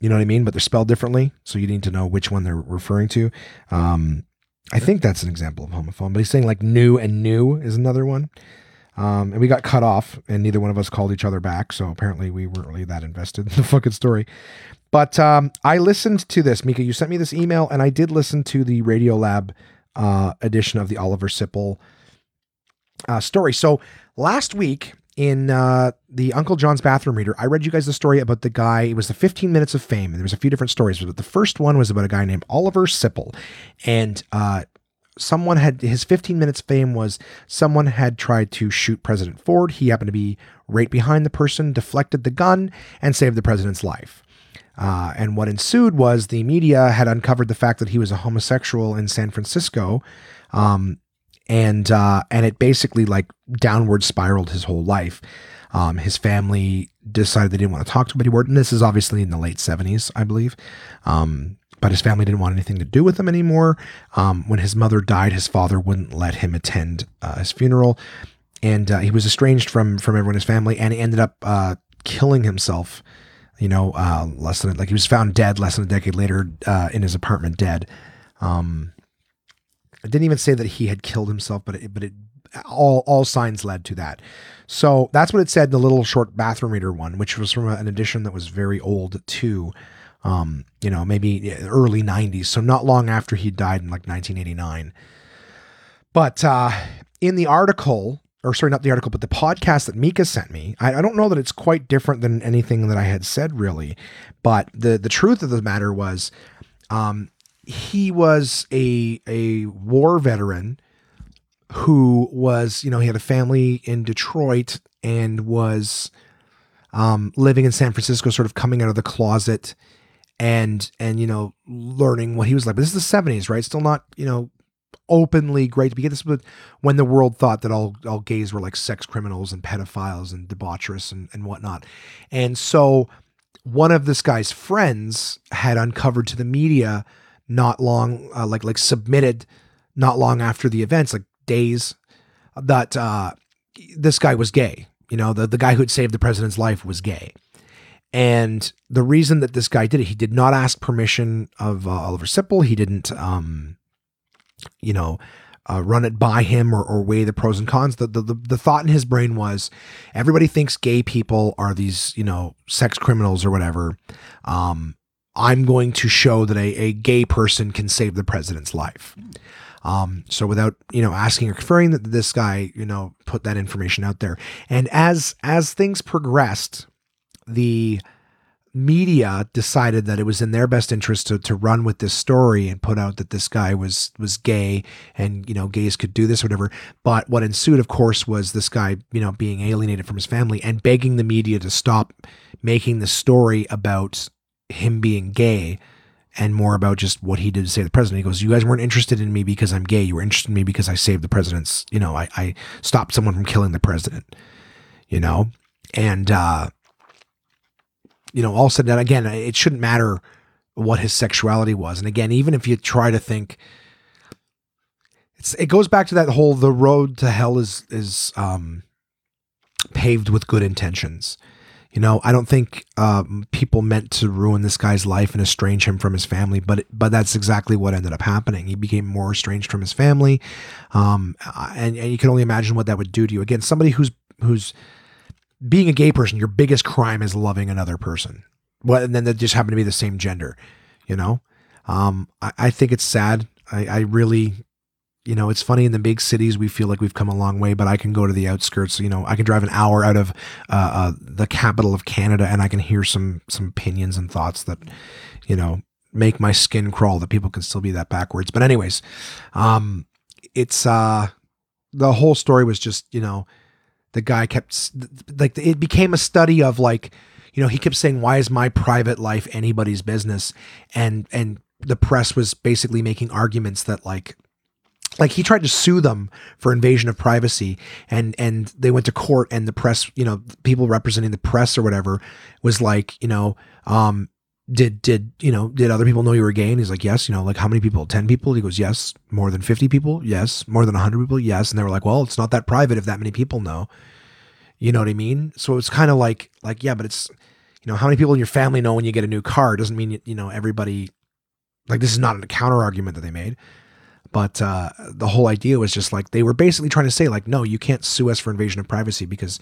You know what I mean? But they're spelled differently, so you need to know which one they're referring to. Um, I think that's an example of homophone, but he's saying like new and new is another one. Um, and we got cut off, and neither one of us called each other back. So apparently, we weren't really that invested in the fucking story. But um, I listened to this, Mika. You sent me this email, and I did listen to the Radiolab uh, edition of the Oliver Sipple uh, story. So last week, in uh, the Uncle John's bathroom reader, I read you guys the story about the guy. It was the 15 minutes of fame, and there was a few different stories. But the first one was about a guy named Oliver Sipple, and uh, someone had his 15 minutes fame was someone had tried to shoot President Ford. He happened to be right behind the person, deflected the gun, and saved the president's life. Uh, and what ensued was the media had uncovered the fact that he was a homosexual in San Francisco. Um, and uh, and it basically like downward spiraled his whole life. Um, his family decided they didn't want to talk to him anymore. And this is obviously in the late 70s, I believe. Um, but his family didn't want anything to do with him anymore. Um, when his mother died, his father wouldn't let him attend uh, his funeral, and uh, he was estranged from from everyone in his family, and he ended up uh, killing himself. You know, uh, less than like he was found dead less than a decade later uh, in his apartment, dead. Um, It didn't even say that he had killed himself, but it, but it all all signs led to that. So that's what it said in the little short bathroom reader one, which was from an edition that was very old too. Um, you know, maybe early 90s, so not long after he died in like 1989. But uh, in the article, or sorry, not the article, but the podcast that Mika sent me, I, I, don't know that it's quite different than anything that I had said really. But the the truth of the matter was, um, he was a a war veteran who was, you know, he had a family in Detroit and was um, living in San Francisco, sort of coming out of the closet and and you know learning what he was like. But this is the '70s, right? Still not you know openly great to begin this with when the world thought that all all gays were like sex criminals and pedophiles and debaucherous and, and whatnot. And so one of this guy's friends had uncovered to the media not long uh, like like submitted not long after the events like days that uh, this guy was gay. You know, the, the guy who'd saved the president's life was gay. And the reason that this guy did it, he did not ask permission of uh, Oliver Sipple. He didn't, um, you know, uh, run it by him or, or weigh the pros and cons. The, the, the the thought in his brain was everybody thinks gay people are these you know sex criminals or whatever. Um, I'm going to show that a, a gay person can save the president's life. Um, so without you know asking or conferring, that this guy you know put that information out there. And as as things progressed, the media decided that it was in their best interest to, to run with this story and put out that this guy was was gay and you know gays could do this or whatever but what ensued of course was this guy you know being alienated from his family and begging the media to stop making the story about him being gay and more about just what he did to save the president. He goes, "You guys weren't interested in me because I'm gay. You were interested in me because I saved the president's. You know, I, I stopped someone from killing the president. You know, and uh, you know, all said that again, it shouldn't matter what his sexuality was. And again, even if you try to think, it's it goes back to that whole the road to hell is is um, paved with good intentions. You know, I don't think um, people meant to ruin this guy's life and estrange him from his family, but but that's exactly what ended up happening. He became more estranged from his family, um, and and you can only imagine what that would do to you. Again, somebody who's who's being a gay person, your biggest crime is loving another person. Well, and then they just happen to be the same gender. You know, um, I, I think it's sad. I, I really you know, it's funny in the big cities we feel like we've come a long way, but I can go to the outskirts. You know, I can drive an hour out of uh, uh, the capital of Canada, and I can hear some some opinions and thoughts that, you know, make my skin crawl. That people can still be that backwards. But anyways, um, it's uh, the whole story was just you know, the guy kept like it became a study of like, you know, he kept saying, "Why is my private life anybody's business?" and and the press was basically making arguments that like like he tried to sue them for invasion of privacy and and they went to court and the press you know people representing the press or whatever was like you know um did did you know did other people know you were gay? And he's like yes you know like how many people? 10 people? He goes yes more than 50 people? Yes more than 100 people? Yes. And they were like well it's not that private if that many people know. You know what i mean? So it's kind of like like yeah but it's you know how many people in your family know when you get a new car? Doesn't mean you know everybody like this is not a counter argument that they made but uh, the whole idea was just like they were basically trying to say like, no, you can't sue us for invasion of privacy because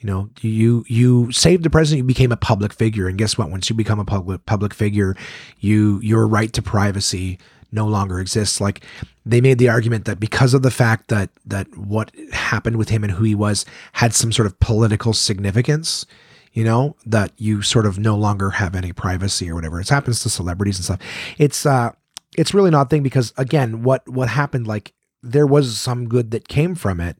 you know you you saved the president you became a public figure. And guess what? Once you become a public public figure you your right to privacy no longer exists. Like they made the argument that because of the fact that that what happened with him and who he was had some sort of political significance you know that you sort of no longer have any privacy or whatever. It happens to celebrities and stuff. It's uh it's really not thing because again, what what happened like there was some good that came from it.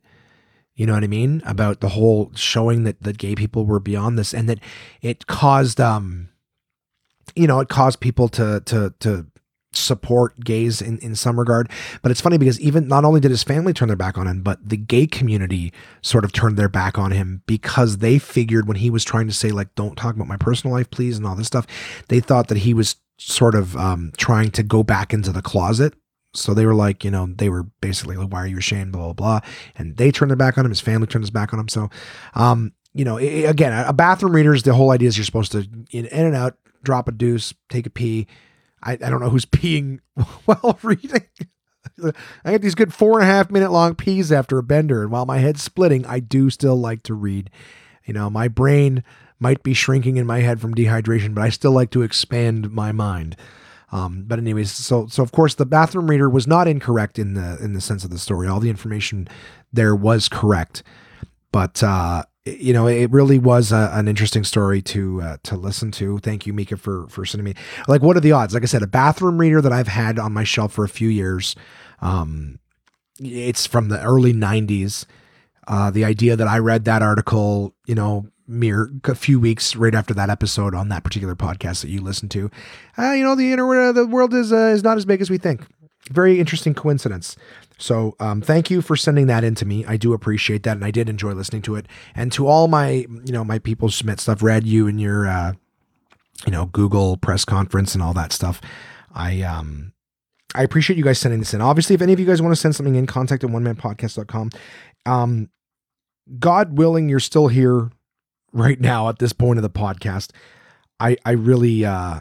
You know what I mean? About the whole showing that that gay people were beyond this and that it caused um you know, it caused people to to to support gays in, in some regard. But it's funny because even not only did his family turn their back on him, but the gay community sort of turned their back on him because they figured when he was trying to say, like, don't talk about my personal life, please, and all this stuff, they thought that he was sort of um, trying to go back into the closet. So they were like, you know, they were basically like, why are you ashamed? Blah, blah, blah. And they turned their back on him. His family turned his back on him. So, um, you know, it, again, a bathroom reader is the whole idea is you're supposed to in, in and out, drop a deuce, take a pee. I, I don't know who's peeing while reading. I get these good four and a half minute long pees after a bender, and while my head's splitting, I do still like to read. You know, my brain might be shrinking in my head from dehydration, but I still like to expand my mind. Um, but anyways, so so of course the bathroom reader was not incorrect in the in the sense of the story. All the information there was correct, but uh, you know it really was a, an interesting story to uh, to listen to. Thank you, Mika, for for sending me. Like, what are the odds? Like I said, a bathroom reader that I've had on my shelf for a few years. Um, it's from the early '90s. Uh, the idea that I read that article, you know, mere a few weeks right after that episode on that particular podcast that you listened to. Uh, you know, the inner the world is uh, is not as big as we think. Very interesting coincidence. So, um, thank you for sending that in to me. I do appreciate that, and I did enjoy listening to it. And to all my, you know, my people submit stuff, read you and your, uh, you know, Google press conference and all that stuff. I um, I appreciate you guys sending this in. Obviously, if any of you guys want to send something in, contact at one manpodcast.com. Um, God willing, you're still here right now at this point of the podcast. I I really uh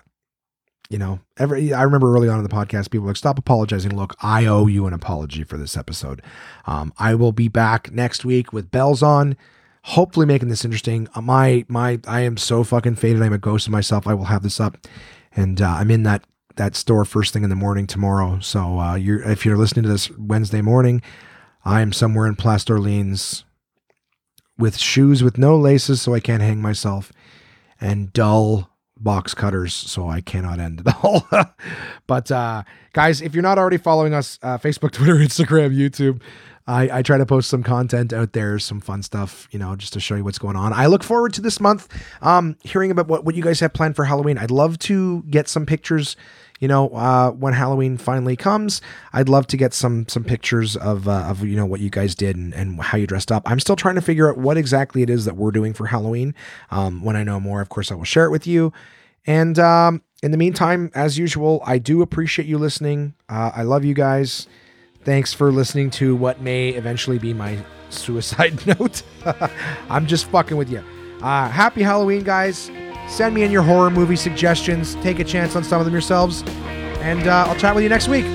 you know, every I remember early on in the podcast, people like, stop apologizing. Look, I owe you an apology for this episode. Um, I will be back next week with bells on, hopefully making this interesting. Uh, my my I am so fucking faded. I'm a ghost of myself. I will have this up, and uh, I'm in that that store first thing in the morning tomorrow. So uh, you're if you're listening to this Wednesday morning, I am somewhere in d'Orleans with shoes with no laces so I can't hang myself, and dull box cutters so I cannot end it all. but uh, guys, if you're not already following us, uh, Facebook, Twitter, Instagram, YouTube, I, I try to post some content out there, some fun stuff, you know, just to show you what's going on. I look forward to this month um, hearing about what, what you guys have planned for Halloween. I'd love to get some pictures you know, uh, when Halloween finally comes, I'd love to get some some pictures of uh, of you know what you guys did and, and how you dressed up. I'm still trying to figure out what exactly it is that we're doing for Halloween. Um, when I know more, of course, I will share it with you. And um, in the meantime, as usual, I do appreciate you listening. Uh, I love you guys. Thanks for listening to what may eventually be my suicide note. I'm just fucking with you. Uh, happy Halloween, guys. Send me in your horror movie suggestions. Take a chance on some of them yourselves. And uh, I'll chat with you next week.